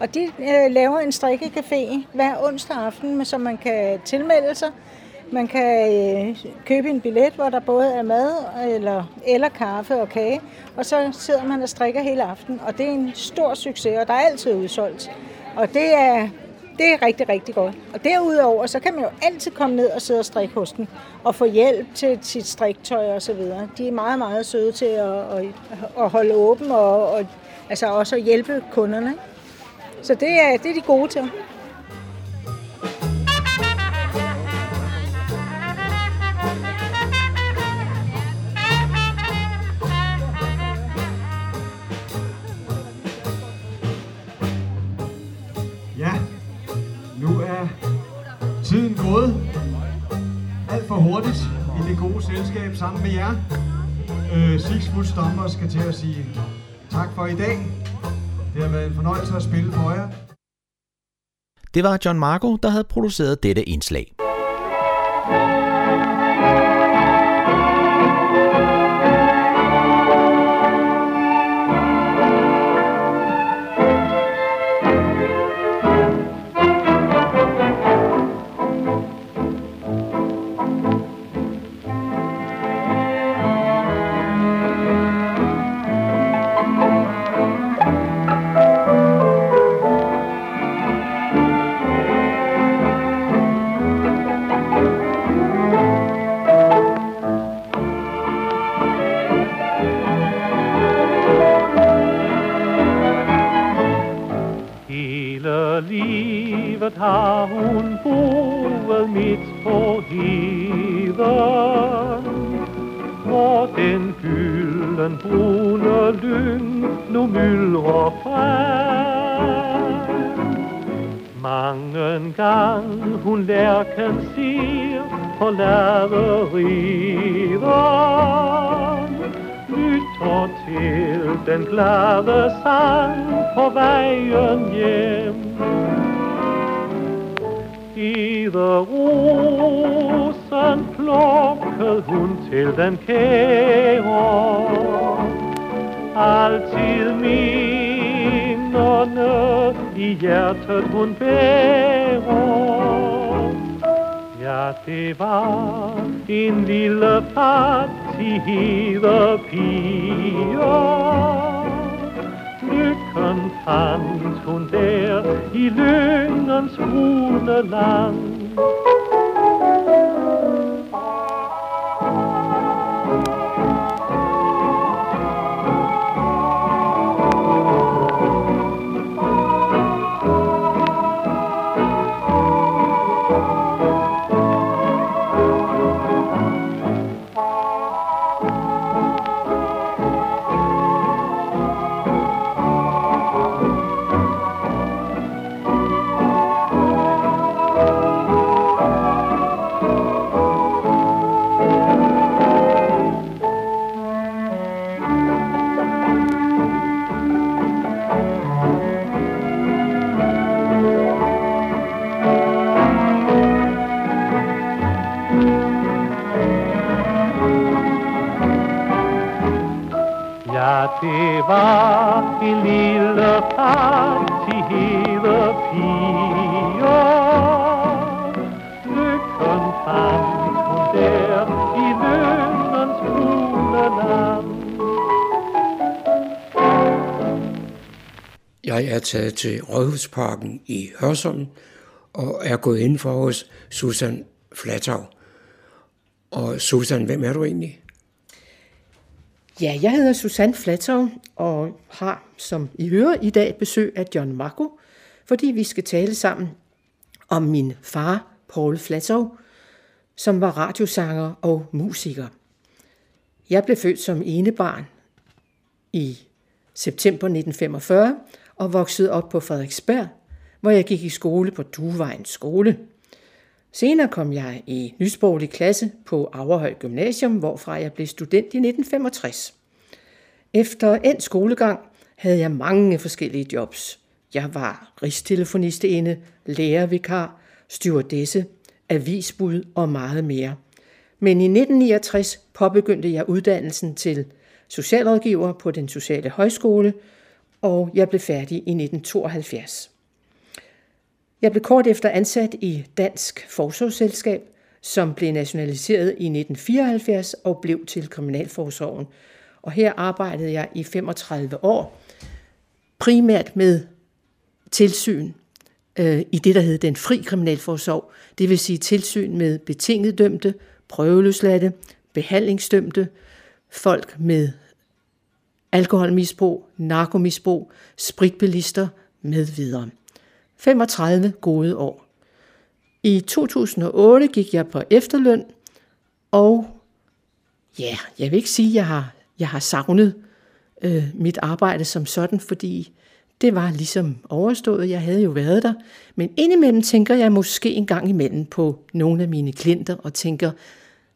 og de øh, laver en strikkecafé hver onsdag aften, som man kan tilmelde sig. Man kan købe en billet, hvor der både er mad eller, eller kaffe og kage, og så sidder man og strikker hele aften, og det er en stor succes, og der er altid udsolgt. Og det er, det er rigtig, rigtig godt. Og derudover, så kan man jo altid komme ned og sidde og strikke hos dem, og få hjælp til sit striktøj og så videre. De er meget, meget søde til at, at, at holde åben og, og altså også at hjælpe kunderne. Så det er, det er de gode til. Tiden gået alt for hurtigt i det gode selskab sammen med jer. Øh, Six Foot Stomper skal til at sige tak for i dag. Det har været en fornøjelse at spille for jer. Det var John Marco, der havde produceret dette indslag. Den kære Altid minderne i hjertet hun bærer. Ja, det var en lille fattig piger i lyngens brune land Det var en lille fattighede piger. Lykken fandt hun der i lyndens brune land. Jeg er taget til Rådhusparken i Hørsholm og er gået ind for hos Susan Flatau. Og Susan, hvem er du egentlig? Ja, jeg hedder Susanne Flatov og har, som I hører i dag, besøg af John Marco, fordi vi skal tale sammen om min far, Paul Flatov, som var radiosanger og musiker. Jeg blev født som enebarn i september 1945 og voksede op på Frederiksberg, hvor jeg gik i skole på Duevejens skole. Senere kom jeg i nysproglig klasse på Averhøj Gymnasium, hvorfra jeg blev student i 1965. Efter en skolegang havde jeg mange forskellige jobs. Jeg var rigstelefonistinde, lærervikar, stewardesse, avisbud og meget mere. Men i 1969 påbegyndte jeg uddannelsen til socialrådgiver på den sociale højskole, og jeg blev færdig i 1972. Jeg blev kort efter ansat i Dansk Forsorgsselskab, som blev nationaliseret i 1974 og blev til Kriminalforsorgen. Og her arbejdede jeg i 35 år, primært med tilsyn øh, i det, der hed den fri kriminalforsorg. Det vil sige tilsyn med betinget dømte, prøveløsladte, behandlingsdømte, folk med alkoholmisbrug, narkomisbrug, spritbilister med videre. 35 gode år. I 2008 gik jeg på efterløn, og ja, jeg vil ikke sige, at jeg har, jeg har savnet øh, mit arbejde som sådan, fordi det var ligesom overstået. Jeg havde jo været der. Men indimellem tænker jeg måske en gang imellem på nogle af mine klienter og tænker,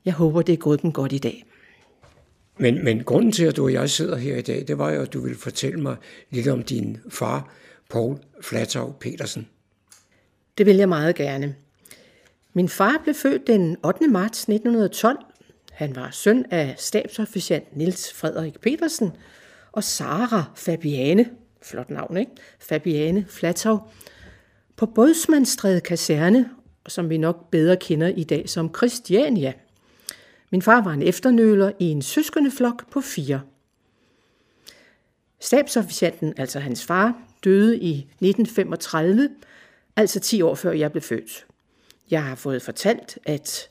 jeg håber, det er gået dem godt i dag. Men, men grunden til, at du og jeg sidder her i dag, det var jo, at du ville fortælle mig lidt om din far, Paul Flatov Petersen. Det vil jeg meget gerne. Min far blev født den 8. marts 1912. Han var søn af stabsofficiant Niels Frederik Petersen og Sara Fabiane, flot navn, ikke? Fabiane Flatov, på Bådsmandstræde Kaserne, som vi nok bedre kender i dag som Christiania. Min far var en efternøler i en søskendeflok på fire. Stabsofficianten, altså hans far, døde i 1935, altså 10 år før jeg blev født. Jeg har fået fortalt, at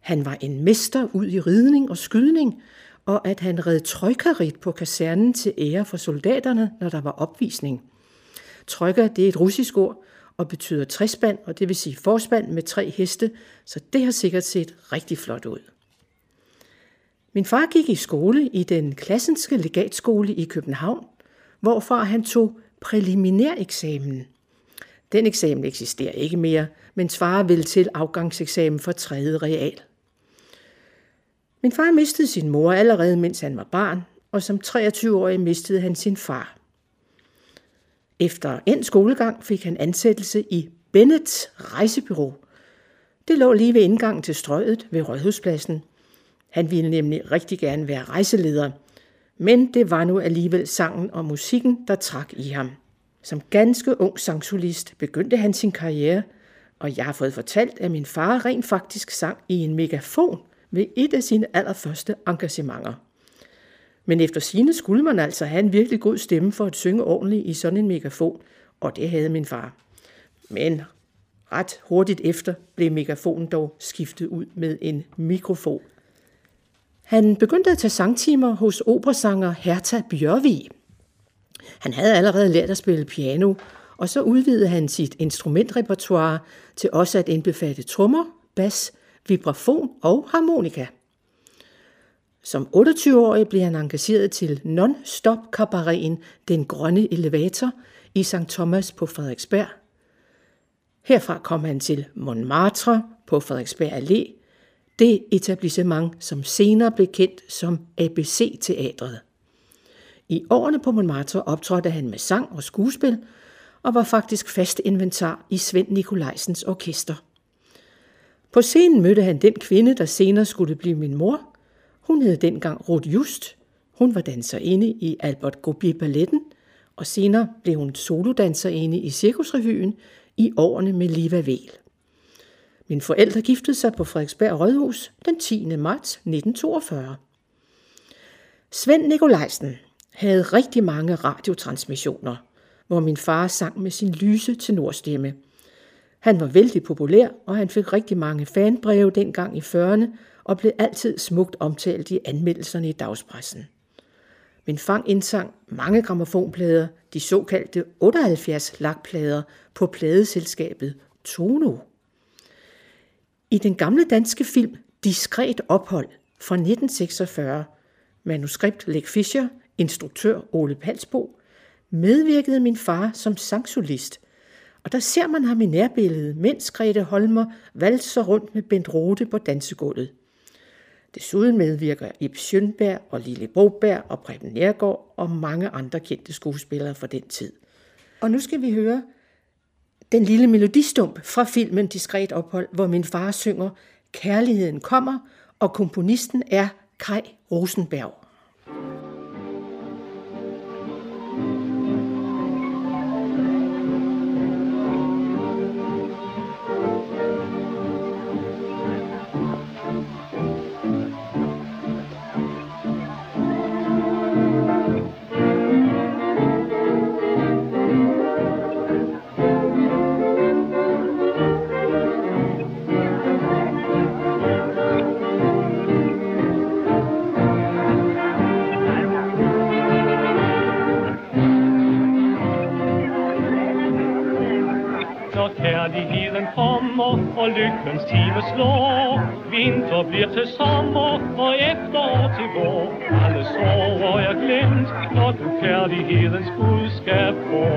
han var en mester ud i ridning og skydning, og at han red trøjkarit på kasernen til ære for soldaterne, når der var opvisning. Trøjker, det er et russisk ord, og betyder træspand, og det vil sige forspand med tre heste, så det har sikkert set rigtig flot ud. Min far gik i skole i den klassenske legatskole i København, hvorfra han tog præliminær eksamen. Den eksamen eksisterer ikke mere, men svarer vel til afgangseksamen for 3. real. Min far mistede sin mor allerede, mens han var barn, og som 23-årig mistede han sin far. Efter en skolegang fik han ansættelse i Bennett Rejsebyrå. Det lå lige ved indgangen til strøget ved Rådhuspladsen. Han ville nemlig rigtig gerne være rejseleder, men det var nu alligevel sangen og musikken, der trak i ham. Som ganske ung sangsolist begyndte han sin karriere, og jeg har fået fortalt, at min far rent faktisk sang i en megafon ved et af sine allerførste engagementer. Men efter sine skulle man altså have en virkelig god stemme for at synge ordentligt i sådan en megafon, og det havde min far. Men ret hurtigt efter blev megafonen dog skiftet ud med en mikrofon. Han begyndte at tage sangtimer hos operasanger Hertha Bjørvig. Han havde allerede lært at spille piano, og så udvidede han sit instrumentrepertoire til også at indbefatte trommer, bas, vibrafon og harmonika. Som 28-årig blev han engageret til non-stop kabareten Den Grønne Elevator i St. Thomas på Frederiksberg. Herfra kom han til Montmartre på Frederiksberg Allé, det etablissement, som senere blev kendt som ABC-teatret. I årene på Montmartre optrådte han med sang og skuespil, og var faktisk fast inventar i Svend Nikolajsens orkester. På scenen mødte han den kvinde, der senere skulle blive min mor. Hun hed dengang Ruth Just, Hun var danserinde i Albert Gobier Balletten, og senere blev hun solodanserinde i Cirkusrevyen i årene med Liva Vel. Mine forældre giftede sig på Frederiksberg Rådhus den 10. marts 1942. Svend Nikolajsen havde rigtig mange radiotransmissioner, hvor min far sang med sin lyse tenorstemme. Han var vældig populær, og han fik rigtig mange fanbreve dengang i 40'erne, og blev altid smukt omtalt i anmeldelserne i dagspressen. Min fang indsang mange gramofonplader, de såkaldte 78 lakplader på pladeselskabet Tono. I den gamle danske film Diskret ophold fra 1946, manuskript Læk Fischer, instruktør Ole Palsbo, medvirkede min far som sangsolist. Og der ser man ham i nærbilledet, mens Grete Holmer valser rundt med Bent Rode på dansegulvet. Desuden medvirker Ib Schønberg og Lille Broberg og Preben Nærgaard og mange andre kendte skuespillere fra den tid. Og nu skal vi høre den lille melodistump fra filmen Diskret ophold, hvor min far synger Kærligheden kommer, og komponisten er Kai Rosenberg. Og lykkens time slår. Vinter bliver til sommer, og efterår til vår. Alle sorger er glemt, når du kærlighedens budskab får.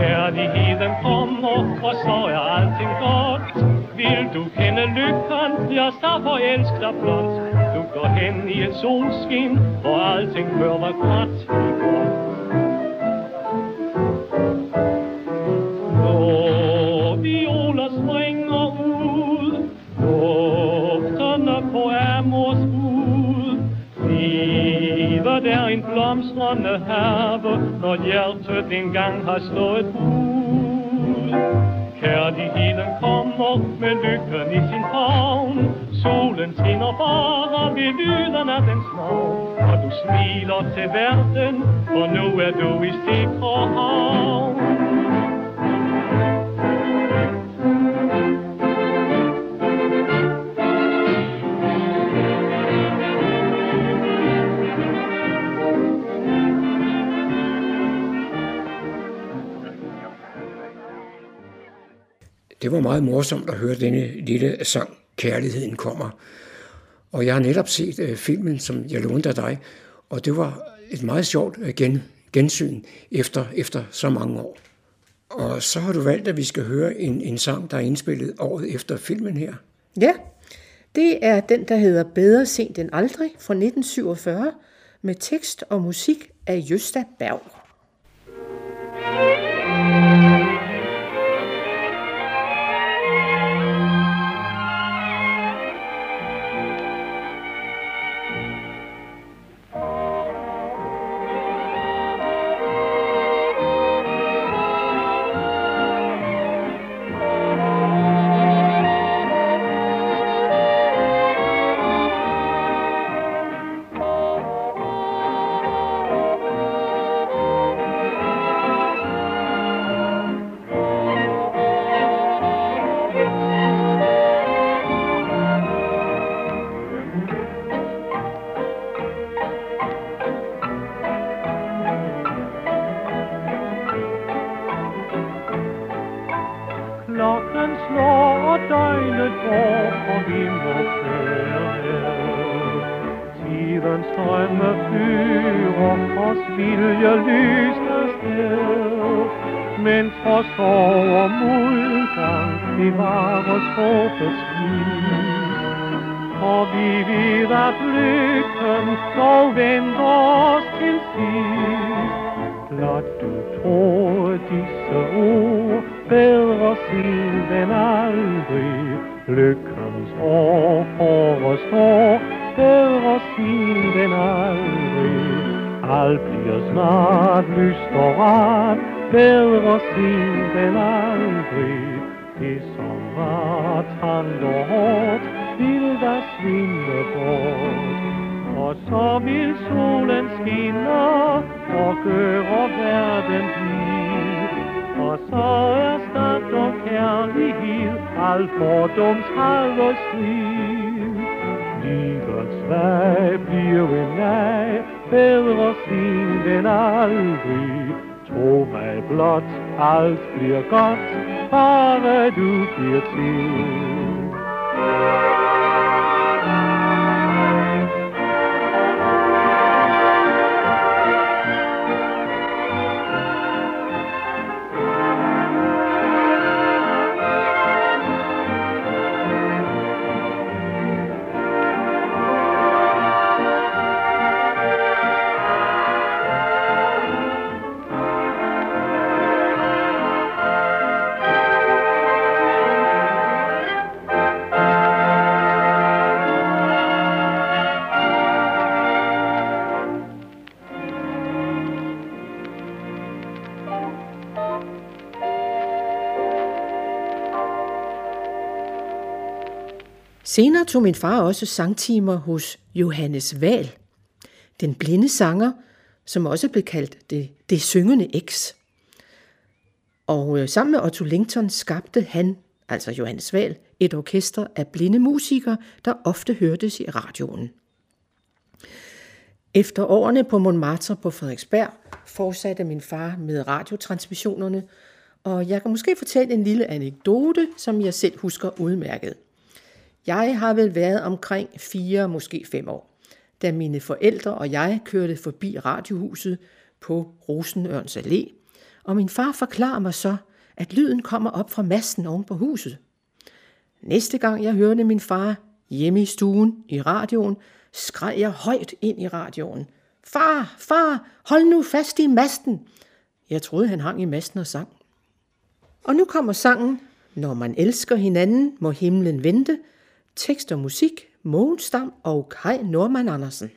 Kærligheden kommer, og så er alting godt. Vil du kende lykken, ja, så forelsk dig blot. Du går hen i et solskin, og alting bør være godt. Blomstrende have, når hjertet engang har slået bud. Kærligheden kommer med lykken i sin favn, solen skinner bare ved lyden af dens navn. Og du smiler til verden, for nu er du i sikre Det var meget morsomt at høre denne lille sang, Kærligheden kommer. Og jeg har netop set øh, filmen, som jeg lånte af dig, og det var et meget sjovt øh, gen, gensyn efter, efter så mange år. Og så har du valgt, at vi skal høre en, en sang, der er indspillet året efter filmen her. Ja, det er den, der hedder Bedre sent end aldrig fra 1947 med tekst og musik af Jøsta Berg. Klokken Senere tog min far også sangtimer hos Johannes Val, den blinde sanger, som også blev kaldt det, det syngende X. Og øh, sammen med Otto Lington skabte han, altså Johannes Val, et orkester af blinde musikere, der ofte hørtes i radioen. Efter årene på Montmartre på Frederiksberg fortsatte min far med radiotransmissionerne, og jeg kan måske fortælle en lille anekdote, som jeg selv husker udmærket. Jeg har vel været omkring fire, måske fem år, da mine forældre og jeg kørte forbi radiohuset på Rosenørns Allé, og min far forklarer mig så, at lyden kommer op fra masten oven på huset. Næste gang jeg hørte min far hjemme i stuen i radioen, skreg jeg højt ind i radioen. Far, far, hold nu fast i masten. Jeg troede, han hang i masten og sang. Og nu kommer sangen, Når man elsker hinanden, må himlen vente, Tekst og musik, Mogens Stam og Kai Norman Andersen.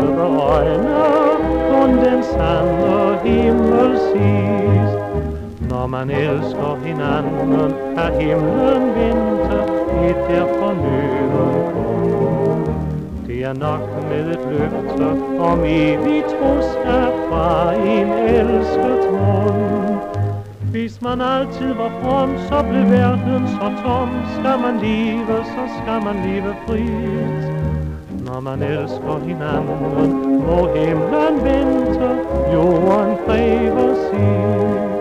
Forelskede øjne, kun den sande himmel siges. Når man elsker hinanden, er himlen vinter i der fornøden. Det er nok med et løfte om evigt troskab fra en elsket mund. Hvis man altid var from, så blev verden så tom. Skal man leve, så skal man leve frit. Når man elsker hinanden, må himlen vente, jorden kræver sit.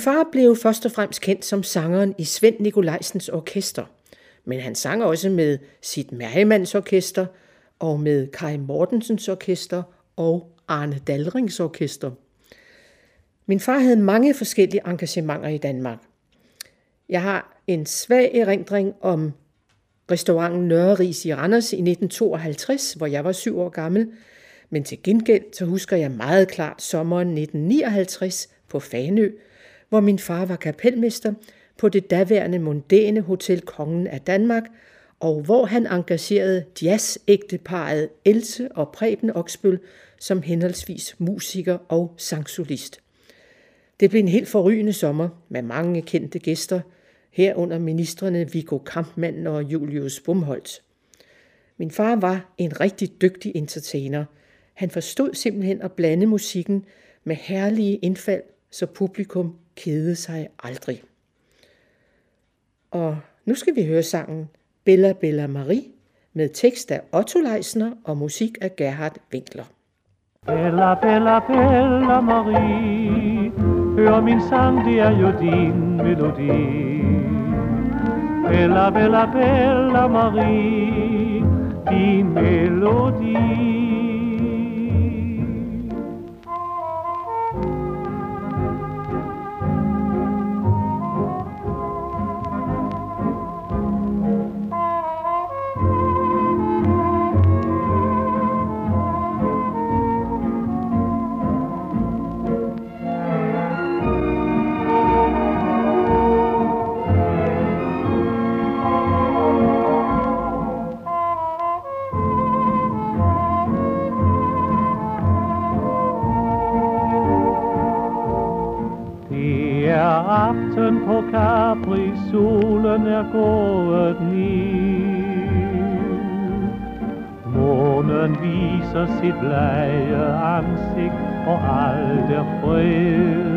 Far blev først og fremmest kendt som sangeren i Svend Nikolajsens orkester, men han sang også med sit Mærhemands orkester og med Kai Mortensens orkester og Arne Dalrings orkester. Min far havde mange forskellige engagementer i Danmark. Jeg har en svag erindring om restauranten Nørreris i Randers i 1952, hvor jeg var syv år gammel, men til gengæld så husker jeg meget klart sommeren 1959 på Fanø, hvor min far var kapelmester på det daværende mondæne Hotel Kongen af Danmark, og hvor han engagerede jazzægteparet Else og Preben Oksbøl som henholdsvis musiker og sangsolist. Det blev en helt forrygende sommer med mange kendte gæster, herunder ministerne Viggo Kampmann og Julius Bumholdt. Min far var en rigtig dygtig entertainer. Han forstod simpelthen at blande musikken med herlige indfald, så publikum kede sig aldrig. Og nu skal vi høre sangen Bella Bella Marie med tekst af Otto Leisner og musik af Gerhard Winkler. Bella, bella, bella Marie Hør min sang, det er jo din melodi Bella, bella, bella Marie Din melodi solen på Capri, solen er gået ned. Månen viser sit blege ansigt, og alt er fred.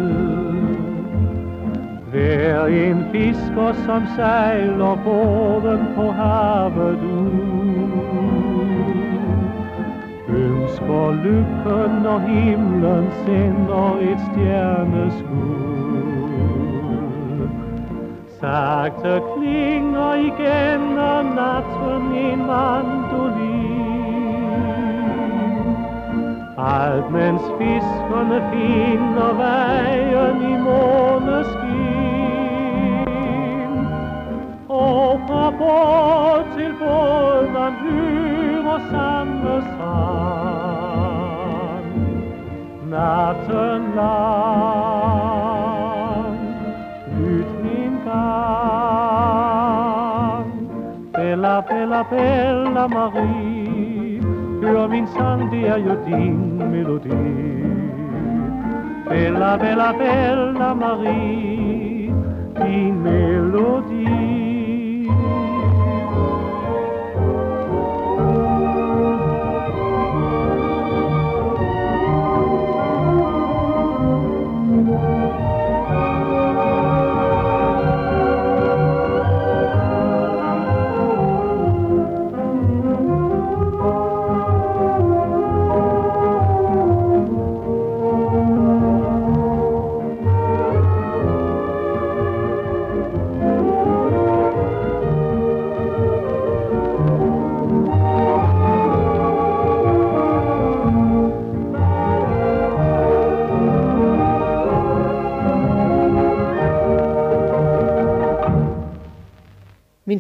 Hver en fisker, som sejler båden på havet ud, ønsker lykken, når himlen sender et stjerneskud. Sagte klinger igen om natten en mandolin. Alt mens fiskerne finder vejen i måneskin. Og fra båd til båd man hører samme sang. Natten lang, Bella, bella, bella Marie, hør min sang, det er jo din melodi. Bella, bella, bella Marie, din melodi.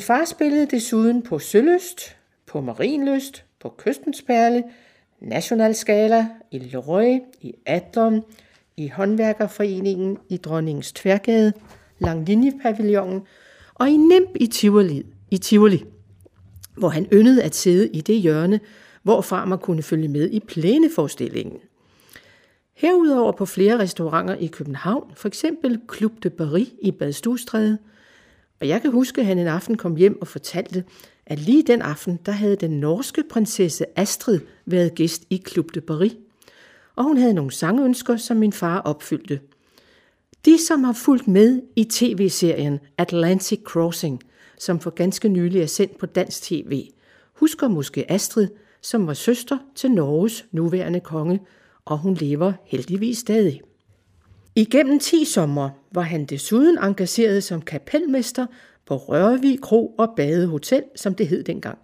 Far spillede desuden på Søløst, på Marienlyst, på Kystens Perle, Nationalskala, i Leroy, i Adlon, i Håndværkerforeningen, i Dronningens Tværgade, Langlinjepavillonen og i Nimp i Tivoli, i Tivoli, hvor han yndede at sidde i det hjørne, hvorfra man kunne følge med i plæneforestillingen. Herudover på flere restauranter i København, for eksempel Club de Paris i Badstugstræde, og jeg kan huske, at han en aften kom hjem og fortalte, at lige den aften, der havde den norske prinsesse Astrid været gæst i Club de Paris. Og hun havde nogle sangønsker, som min far opfyldte. De, som har fulgt med i tv-serien Atlantic Crossing, som for ganske nylig er sendt på dansk tv, husker måske Astrid, som var søster til Norges nuværende konge, og hun lever heldigvis stadig. Igennem 10 sommer var han desuden engageret som kapelmester på Rørvig Kro og Badehotel, som det hed dengang.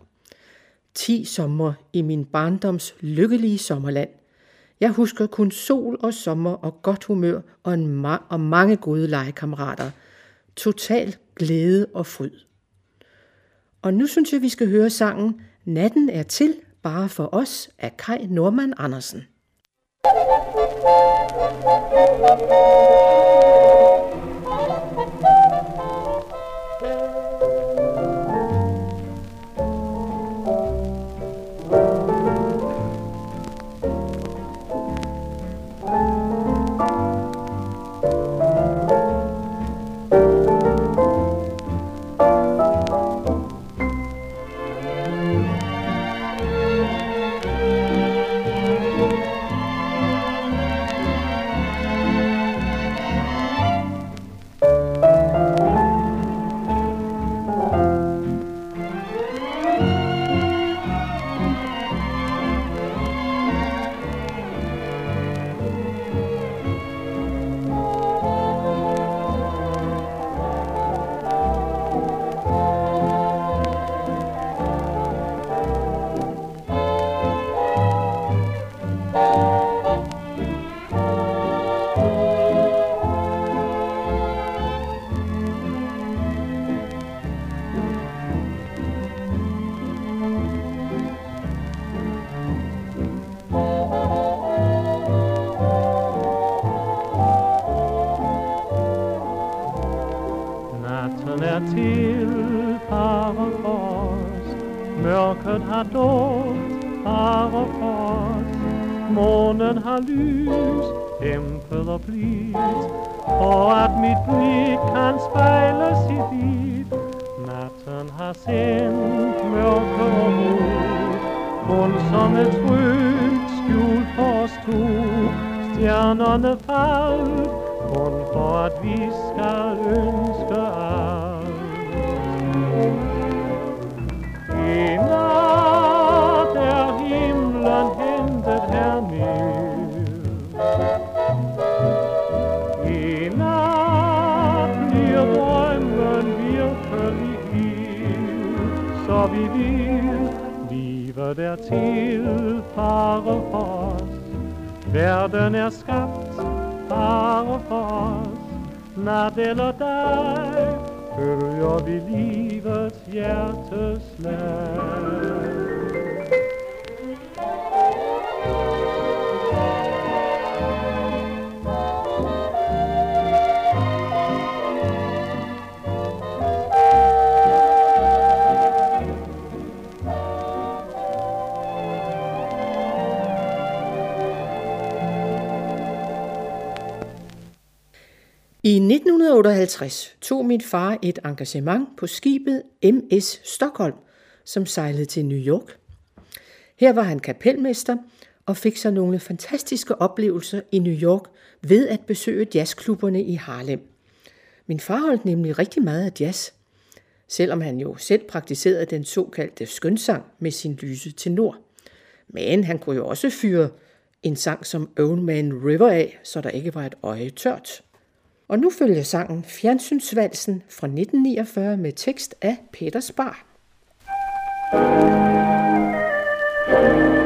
10 sommer i min barndoms lykkelige sommerland. Jeg husker kun sol og sommer og godt humør og, en ma- og mange gode legekammerater. Total glæde og fryd. Og nu synes jeg, vi skal høre sangen Natten er til bare for os af Kai Norman Andersen. Natten Nat eller dag 1958 tog min far et engagement på skibet MS Stockholm, som sejlede til New York. Her var han kapelmester og fik sig nogle fantastiske oplevelser i New York ved at besøge jazzklubberne i Harlem. Min far holdt nemlig rigtig meget af jazz, selvom han jo selv praktiserede den såkaldte skønsang med sin lyse tenor. Men han kunne jo også fyre en sang som Old Man River af, så der ikke var et øje tørt. Og nu følger sangen Fjernsynsvalsen fra 1949 med tekst af Peter Spar. Thank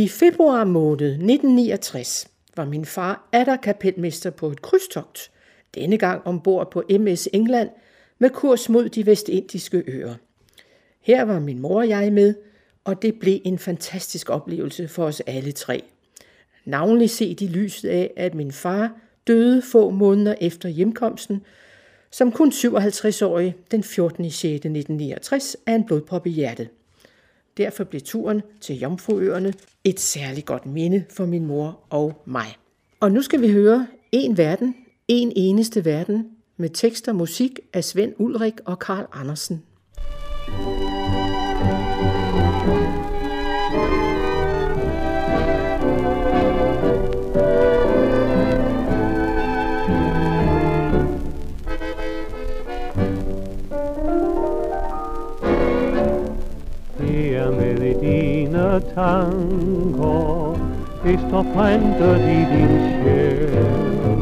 I februar måned 1969 var min far atter kapelmester på et krydstogt, denne gang ombord på MS England med kurs mod de vestindiske øer. Her var min mor og jeg med, og det blev en fantastisk oplevelse for os alle tre. Navnlig set i lyset af, at min far døde få måneder efter hjemkomsten, som kun 57-årig den 14. 6. 1969 af en blodprop i hjertet. Derfor blev turen til Jomfruøerne et særligt godt minde for min mor og mig. Og nu skal vi høre En Verden, En Eneste Verden med tekst og musik af Svend Ulrik og Karl Andersen. Tanker, det står printet i din sjæl.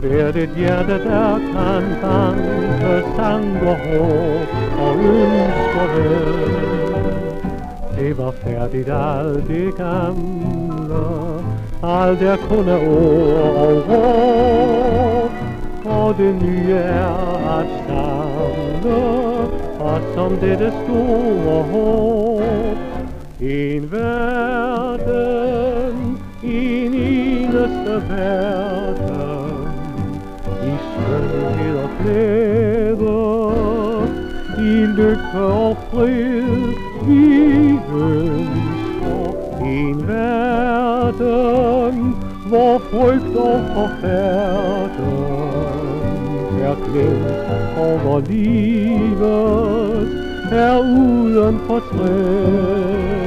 Hvert et hjerte, der kan banke sang håb og ønsker vel. Det var færdigt alt det gamle, alt er kun af ord og råb, og det nye er at samle og som dette store håb. En verden, en eneste verden, i skønhed og glæde, i lykke og fred, vi ønsker en verden, hvor frygt og forfærden er glemt over livet, er uden for træ.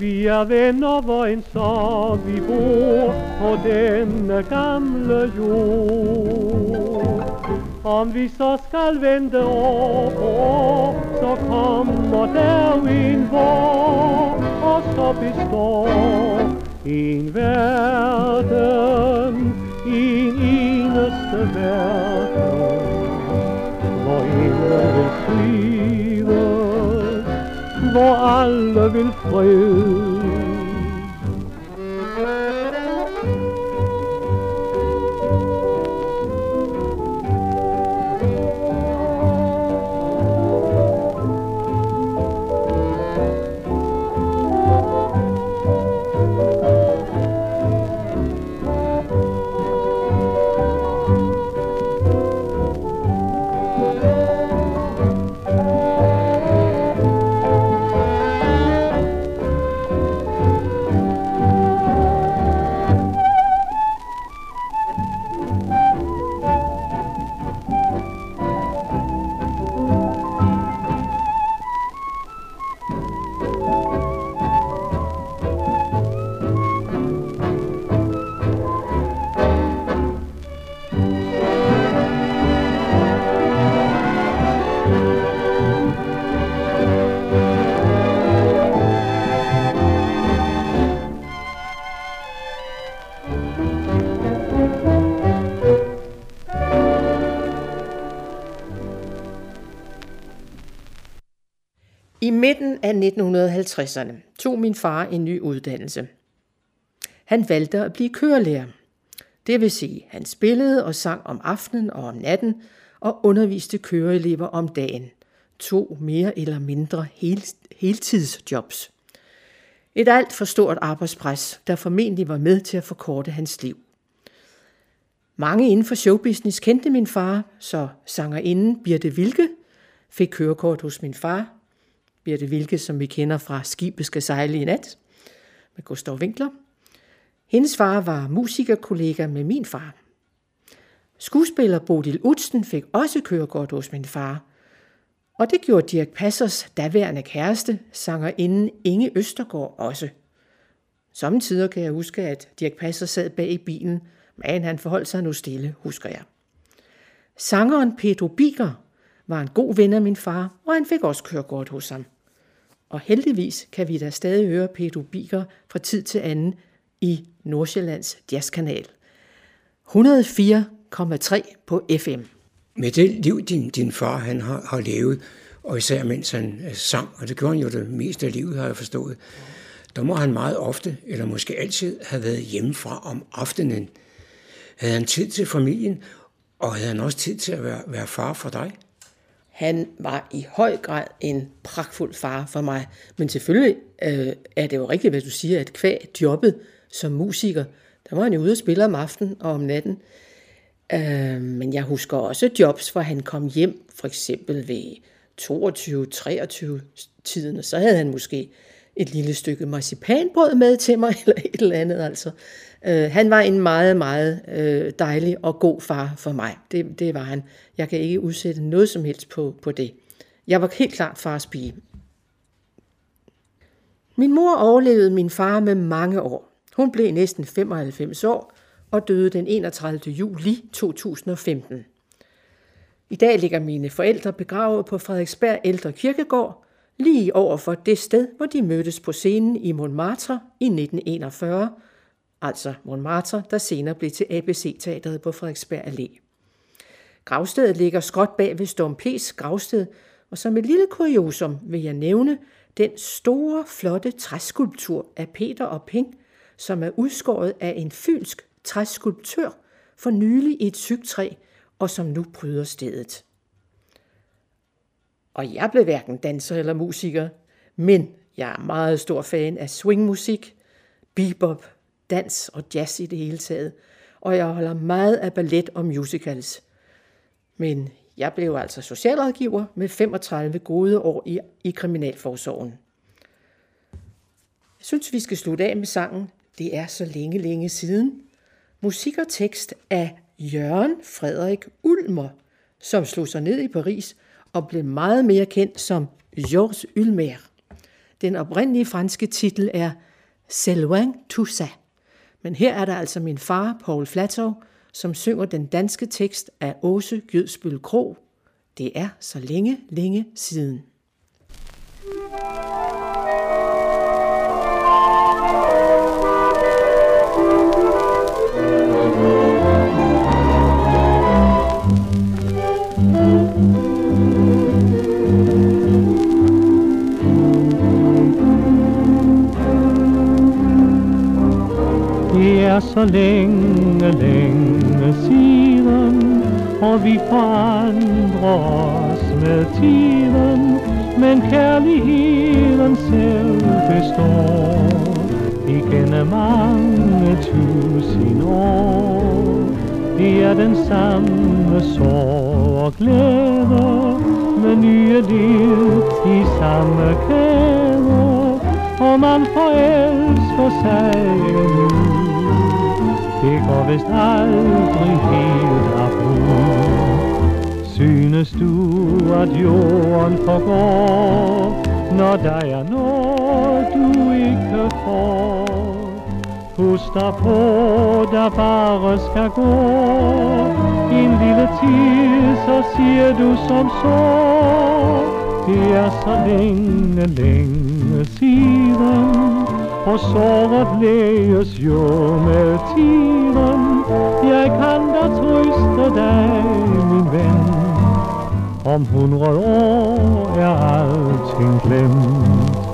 Vi er venner, hvor en så vi bor på denne gamle jord. Om vi så skal vente år på år, så kommer der en vor, og så består en verden, en eneste verden, hvor ingen vil skrive hvor alle vil fred. I midten af 1950'erne tog min far en ny uddannelse. Han valgte at blive kørelærer. Det vil sige, han spillede og sang om aftenen og om natten og underviste køreelever om dagen. To mere eller mindre hel, heltidsjobs. Et alt for stort arbejdspres, der formentlig var med til at forkorte hans liv. Mange inden for showbusiness kendte min far, så sangerinden Birte Vilke fik kørekort hos min far. Birte Vilke, som vi kender fra Skibet skal sejle i nat, med Gustav Winkler. Hendes far var musikerkollega med min far. Skuespiller Bodil Utsen fik også kørekort hos min far. Og det gjorde Dirk Passers daværende kæreste, sangerinden Inge Østergaard også. Samtidig kan jeg huske, at Dirk Passer sad bag i bilen, men han forholdt sig nu stille, husker jeg. Sangeren Pedro Biger var en god ven af min far, og han fik også kørekort hos ham. Og heldigvis kan vi da stadig høre Pedro Biker fra tid til anden i Nordsjællands jazzkanal. 104,3 på FM. Med det liv, din, din far han har, har levet, og især mens han øh, sang, og det gjorde han jo det meste af livet, har jeg forstået, der må han meget ofte, eller måske altid, have været hjemmefra om aftenen. Havde han tid til familien, og havde han også tid til at være, være far for dig? Han var i høj grad en pragtfuld far for mig. Men selvfølgelig øh, er det jo rigtigt, hvad du siger, at kvæg jobbet som musiker, der var han jo ude og spille om aftenen og om natten. Øh, men jeg husker også jobs, hvor han kom hjem, for eksempel ved 22-23 tiden, og så havde han måske et lille stykke marcipanbrød med til mig, eller et eller andet altså. Øh, han var en meget, meget øh, dejlig og god far for mig. Det, det var han. Jeg kan ikke udsætte noget som helst på, på det. Jeg var helt klart fars pige. Min mor overlevede min far med mange år. Hun blev næsten 95 år og døde den 31. juli 2015. I dag ligger mine forældre begravet på Frederiksberg Ældre Kirkegård, lige over for det sted, hvor de mødtes på scenen i Montmartre i 1941, altså Montmartre, der senere blev til ABC-teateret på Frederiksberg Allé. Gravstedet ligger skråt bag ved Storm P's gravsted, og som et lille kuriosum vil jeg nævne den store, flotte træskulptur af Peter og Ping, som er udskåret af en fynsk træskulptør for nylig i et sygtræ, og som nu bryder stedet. Og jeg blev hverken danser eller musiker, men jeg er meget stor fan af swingmusik, bebop, dans og jazz i det hele taget, og jeg holder meget af ballet og musicals. Men jeg blev altså socialrådgiver med 35 gode år i, i Kriminalforsorgen. Jeg synes, vi skal slutte af med sangen Det er så længe, længe siden. Musik og tekst af Jørgen Frederik Ulmer, som slog sig ned i Paris og blev meget mere kendt som Georges Ulmer. Den oprindelige franske titel er C'est Tussa. Men her er der altså min far, Paul Flatov, som synger den danske tekst af Åse Gødsbøl Kro. Det er så længe, længe siden. Det er så længe, længe siden, og vi forandrer os med tiden, men kærligheden selv består igennem mange tusind år. Det er den samme sorg og glæde, med nye liv i samme kæde, og man forelsker sig nu. Det går vist aldrig helt af Synes du, at jorden forgår, når der er noget, du ikke får? Husk dig på, der bare skal gå en lille tid, så siger du som så. Det er så længe, længe siden, og såret læges jo med tiden. Jeg kan da trøste dig, min ven, Om hundrede år er alting glemt.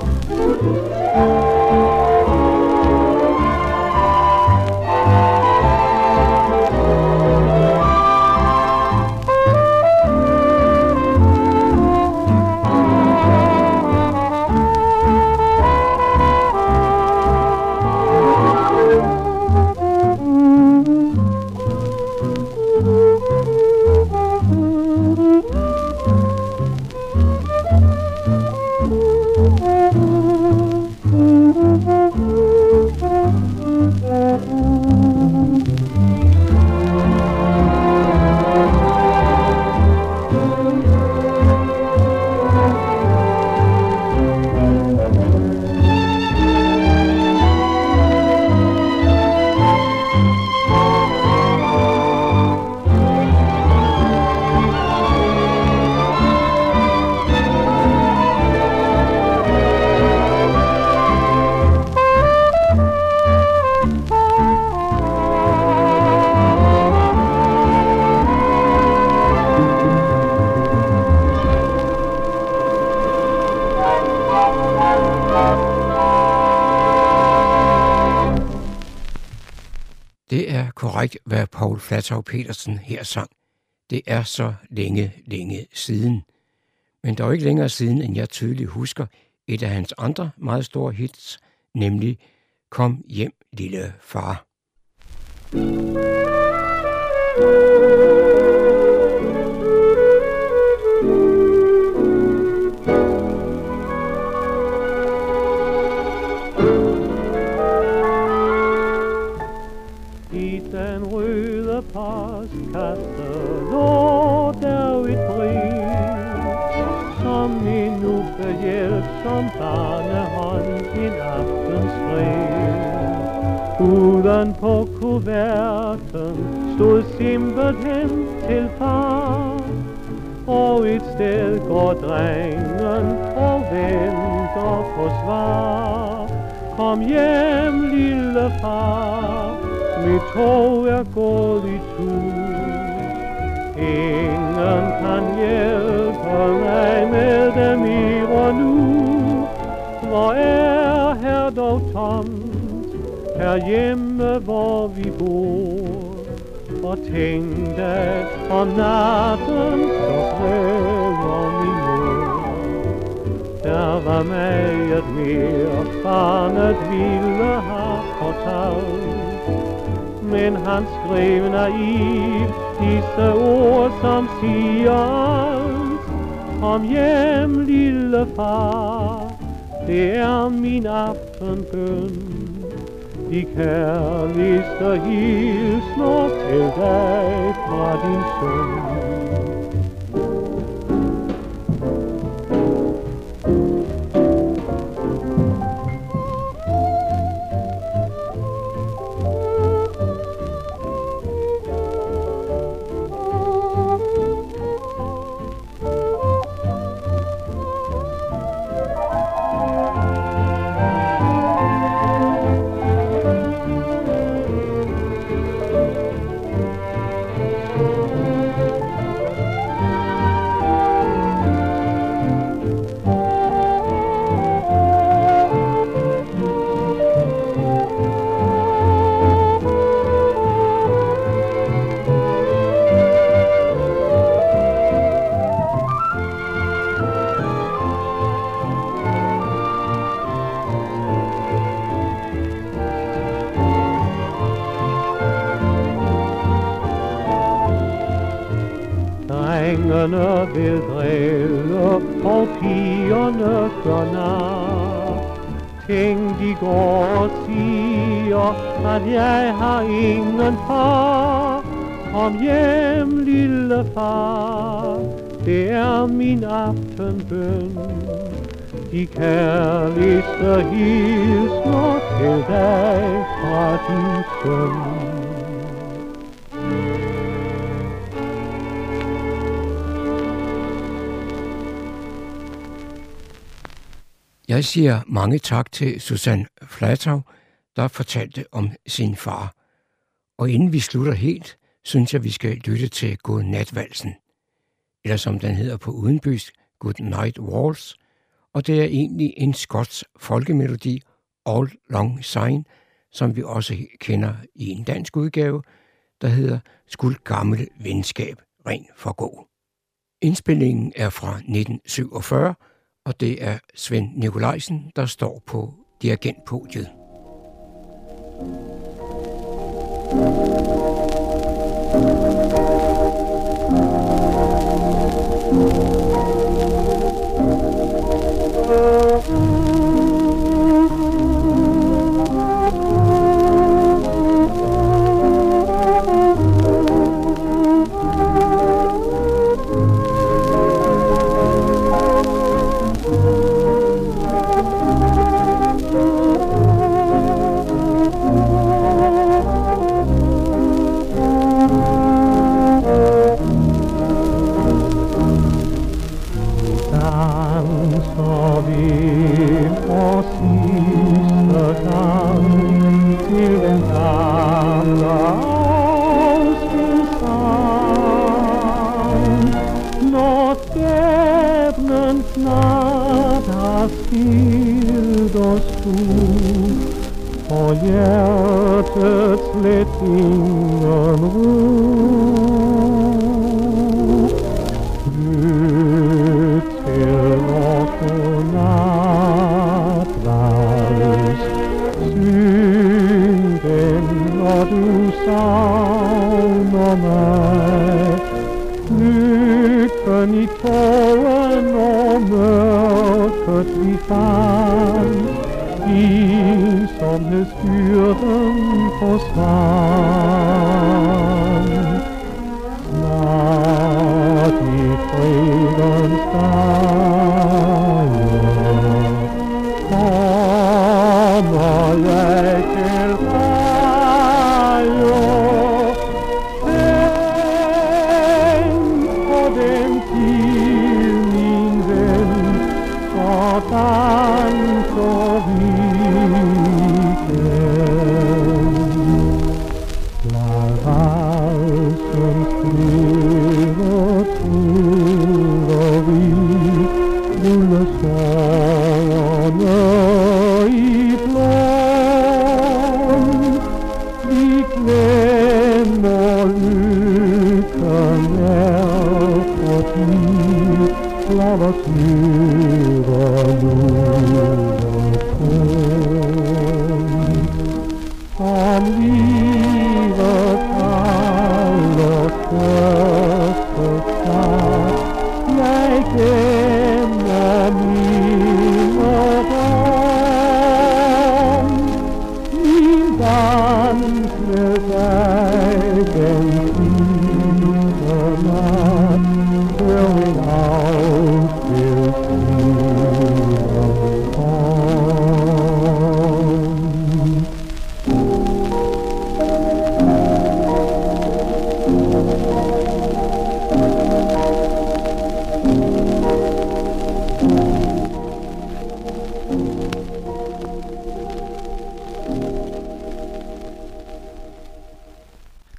Tau Petersen her sang. Det er så længe, længe siden. Men der er jo ikke længere siden, end jeg tydeligt husker et af hans andre meget store hits, nemlig Kom hjem, lille far. I som barnehånd en aften skrev. Uden på kuverten stod simpelthen til far, og et sted går drengen og venter på svar. Kom hjem, lille far, mit tog er gået i tur. Ingen kan hjælpe mig med dem i nu. Hvor er her dog tomt, her hjemme, hvor vi bor? Og tænk at om natten, så græder min mor. Der var meget mere, barnet ville have fortalt. Men han skrev naiv disse ord, som siger alt. Kom hjem, lille far, det er min aftenbøn. De kærligste hilsner til dig fra din søn. Siger mange tak til Susan Flatau, der fortalte om sin far. Og inden vi slutter helt, synes jeg, vi skal lytte til God Natvalsen. eller som den hedder på udenbys, Good Night Waltz, og det er egentlig en skotsk folkemelodi, All Long Sign, som vi også kender i en dansk udgave, der hedder Skuld gammel venskab ren for gå. Indspillingen er fra 1947, og det er Svend Nikolajsen, der står på dirigentpodiet.